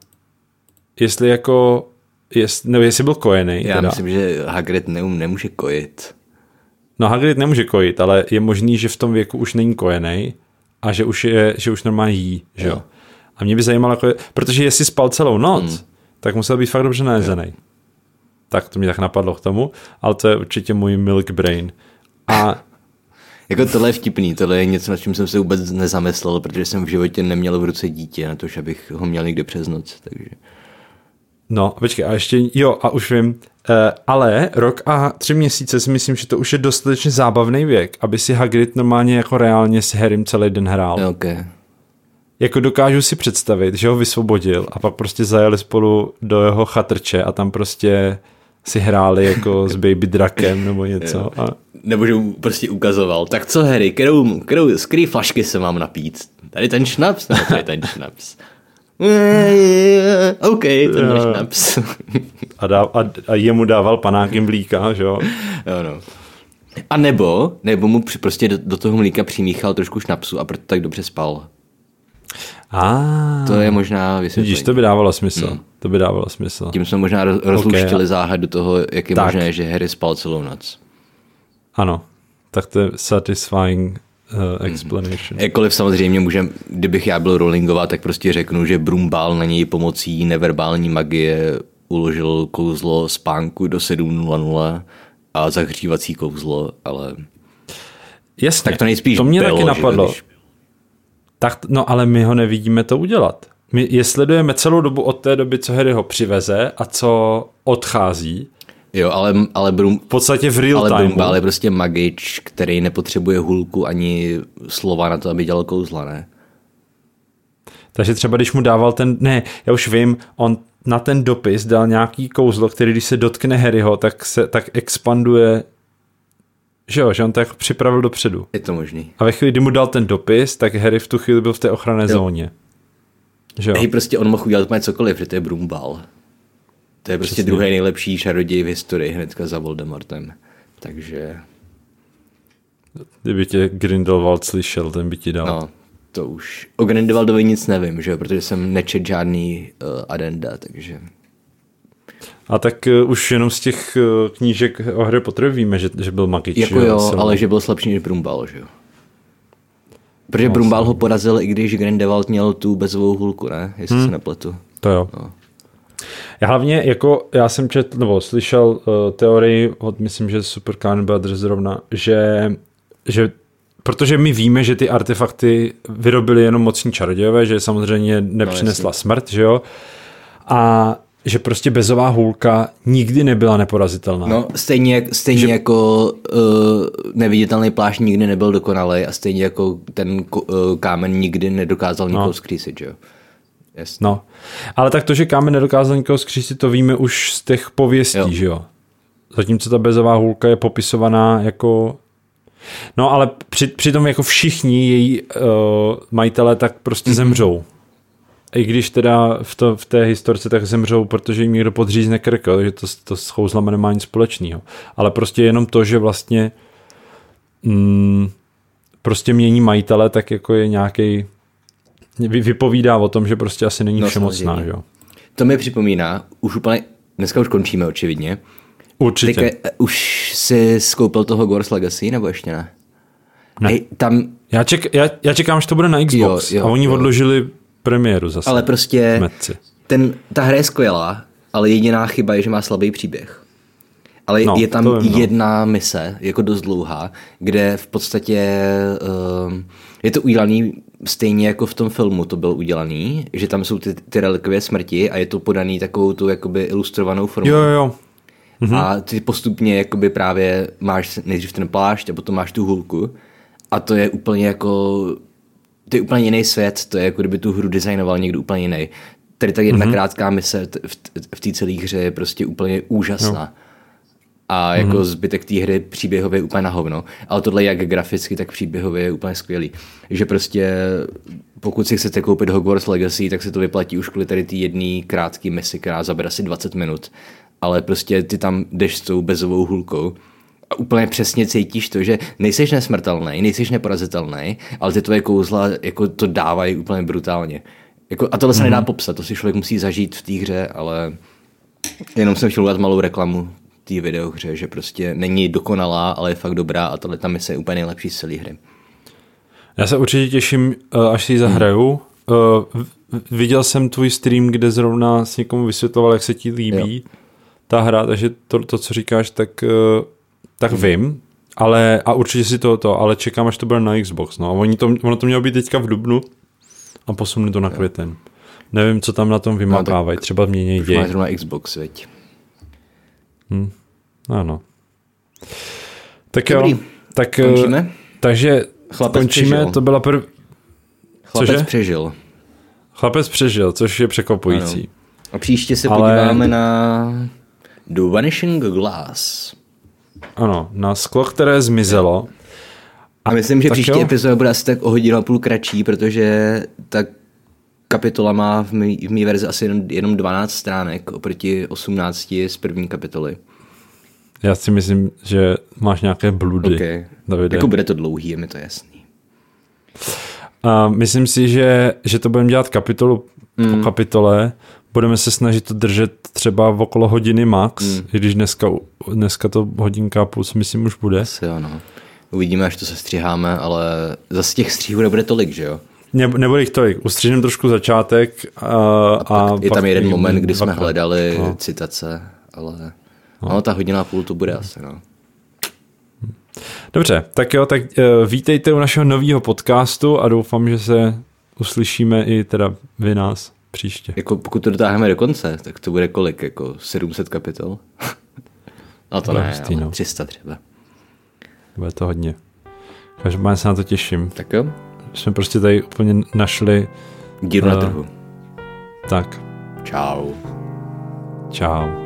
Jestli jako, jest, nebo jestli byl kojený. Já teda. myslím, že Hagrid neum, nemůže kojit. No Hagrid nemůže kojit, ale je možný, že v tom věku už není kojený a že už, je, že už normálně jí, že jo. A mě by zajímalo, jako, protože jestli spal celou noc, hmm. tak musel být fakt dobře najezený. Tak to mě tak napadlo k tomu, ale to je určitě můj milk brain. A (laughs) Jako tohle je vtipný, tohle je něco, nad čím jsem se vůbec nezamyslel, protože jsem v životě neměl v ruce dítě, na to, že abych ho měl někde přes noc. Takže. No, počkej, a ještě, jo, a už vím, uh, ale rok a tři měsíce si myslím, že to už je dostatečně zábavný věk, aby si Hagrid normálně jako reálně s Harrym celý den hrál. Okay. Jako dokážu si představit, že ho vysvobodil a pak prostě zajeli spolu do jeho chatrče a tam prostě si hráli jako (laughs) s baby drakem nebo něco. A, Nebo že mu prostě ukazoval. Tak co, Harry, kterou, kterou, z který flašky se mám napít? Tady ten šnaps? Nebo tady ten šnaps? OK, ten Jo. šnaps. a, dá, a, a jemu dával panáky mlíka, že jo. jo, no. A nebo, nebo mu při- prostě do, do toho mlíka přimíchal trošku šnapsu a proto tak dobře spal. A To je možná vysvětlení. vidíš, to by dávalo smysl. Hmm. To by dávalo smysl. Tím jsme možná roz- rozluštili záhadu toho, jak je Tak. možné, že Harry spal celou noc. Ano, tak to je satisfying uh, explanation. Jakkoliv samozřejmě můžem, kdybych já byl Rowlingová, tak prostě řeknu, že Brumbál na něj pomocí neverbální magie uložil kouzlo spánku do 7.00 a zahřívací kouzlo, ale Jasně, tak to nejspíš to mě bylo, taky že napadlo. když- Tak, no ale my ho nevidíme to udělat. my je sledujeme celou dobu od té doby, co Harry ho přiveze a co odchází. Jo, ale, ale, Brum, V podstatě v real ale time. Brumbál je prostě magič, který nepotřebuje hulku ani slova na to, aby dělal kouzla, ne? Takže třeba když mu dával ten, ne, já už vím, on na ten dopis dal nějaký kouzlo, který když se dotkne Harryho, tak se tak expanduje, že jo, že on to jako připravil dopředu. Je to možný. A ve chvíli, kdy mu dal ten dopis, tak Harry v tu chvíli byl v té ochranné zóně. Že jo? Hej, prostě on mohl udělat úplně cokoliv, že to je Brumbal. To je prostě Přesně. druhý nejlepší čaroděj v historii hnedka za Voldemortem. Takže, Kdyby tě Grindelwald slyšel, ten by ti dal. no, to už. O Grindelwaldovi nic nevím, že protože jsem nečet žádný uh, adenda, takže... A tak uh, už jenom z těch uh, knížek o Harry Potterovi víme, že, že byl magič. Jako jo, silný. ale že byl slabší než Brumbal, že jo. Protože Brumbal ho porazil, i když Grindelwald měl tu bezovou hulku, ne? Jestli hmm. se nepletu. To jo. No. Já hlavně, jako já jsem četl, nebo slyšel uh, teorii od, myslím, že Super Khan Brothers zrovna, že, že protože my víme, že ty artefakty vyrobili jenom mocní čarodějové, že samozřejmě nepřinesla no, smrt, že jo? A že prostě bezová hůlka nikdy nebyla neporazitelná. No, stejně, stejně že... jako uh, neviditelný plášť nikdy nebyl dokonalý a stejně jako ten uh, kámen nikdy nedokázal nikoho no. zkřísit, že jo. Jasně. No, ale tak to, že kámen nedokázal nikoho skřísit, to víme už z těch pověstí, jo. Že jo? Zatímco ta bezová hůlka je popisovaná jako... No, ale při, přitom jako všichni její uh, majitelé tak prostě mm-hmm. zemřou. I když teda v, to, v té historce tak zemřou, protože jim někdo podřízne krk, jo, takže to, to s chouzlama nemá nic společného. Ale prostě jenom to, že vlastně mm, prostě mění majitele, tak jako je nějaký vypovídá o tom, že prostě asi není No, všemocná, samozřejmě. že jo? To mi připomíná, už úplně, dneska už končíme očividně. Určitě. Teďka, eh, už jsi skoupil toho Gors Legacy, nebo ještě ne? Ne. Ej, tam, Já, ček, já, já čekám, že to bude na Xbox Jo, jo, a oni jo. odložili premiéru zase. ale prostě Metci. ten, ta hra je skvělá, ale jediná chyba je, že má slabý příběh. Ale No, je tam vím, no. jedna mise, jako dost dlouhá, kde v podstatě um, je to udělaný stejně jako v tom filmu to bylo udělaný, že tam jsou ty, ty relikvie smrti a je to podaný takovou tu jakoby ilustrovanou formou. Jo, jo, jo. Mm-hmm. A ty postupně jakoby právě máš nejdřív ten plášť a potom máš tu hůlku a to je úplně jako to je úplně jiný svět, to je jako kdyby tu hru designoval někdo úplně jiný. Tady ta jedna mm-hmm. krátká mise v, v té celé hře je prostě úplně úžasná. No. A jako mm-hmm. zbytek té hry příběhově je úplně na hovno. Ale tohle jak graficky, tak příběhově je úplně skvělý. Že prostě pokud si chcete koupit Hogwarts Legacy, tak se to vyplatí už kvůli tady té jedné krátké misi, která zabere asi 20 minut. Ale prostě ty tam jdeš s tou bezovou hůlkou a úplně přesně cítíš to, že nejseš nesmrtelný, nejseš neporazitelný, ale ty tvoje kouzla jako to dávají úplně brutálně. Jako, a tohle se nedá popsat, to si člověk musí zažít v té hře, ale jenom jsem chtěl udělat malou reklamu té videohře, že prostě není dokonalá, ale je fakt dobrá a tohle tam mise je úplně nejlepší z celé hry. Já se určitě těším, eh, až si ji zahraju. Eh, v- Viděl jsem tvůj stream, kde zrovna s někomu vysvětloval, jak se ti líbí Jo. ta hra, takže to, to co říkáš, tak, eh, tak vím. Ale, a určitě si to, to, ale čekám, až to bude na Xbox. No. A oni to, ono to mělo být teďka v Dubnu a posunuli to na květen. Nevím, co tam na tom vymakávají. Třeba mění děj. máš zrovna Xbox, veď. Ano. Tak Dobrý. jo. Tak, eh, Končíme? Takže Chlapec končíme, přežil. to byla prv... Chlapec Cože? přežil. Chlapec přežil, což je překvapující. A příště se Ale- podíváme na The Vanishing Glass. Ano, na sklo, které zmizelo. A myslím, že tak příští epizoda bude asi tak o hodinu a půl kratší, protože ta kapitola má v mý, v mý verzi asi jenom, jenom 12 stránek oproti 18 z první kapitoly. Já si myslím, že máš nějaké bludy, Okay. Davide. Jako bude to dlouhý, je mi to jasný. A myslím si, že, že to budeme dělat kapitolu mm. po kapitole. Budeme se snažit to držet třeba v okolo hodiny max, mm. i když dneska, dneska to hodinka si myslím už bude. Asi jo, no. Uvidíme, až to se stříháme, ale zase těch stříhů nebude tolik, že jo? ne, nebude jich tolik. Ustřížím trošku začátek. A, a, a je tam jeden moment, kdy jsme hledali no. citace, ale no. no, ta hodina a půl to bude no. asi, no. Dobře, tak jo, tak eh, vítejte u našeho nového podcastu a doufám, že se uslyšíme i teda vy nás příště. Jako pokud to dotáhneme do konce, tak to bude kolik, jako 700 kapitol? a (laughs) no to ne, ne hustý, no. 300 třeba. Bude to hodně. Každopádně se na to těším. Tak jo, jsme prostě tady úplně našli díru uh, na eh, trhu. Tak. Čau. Čau.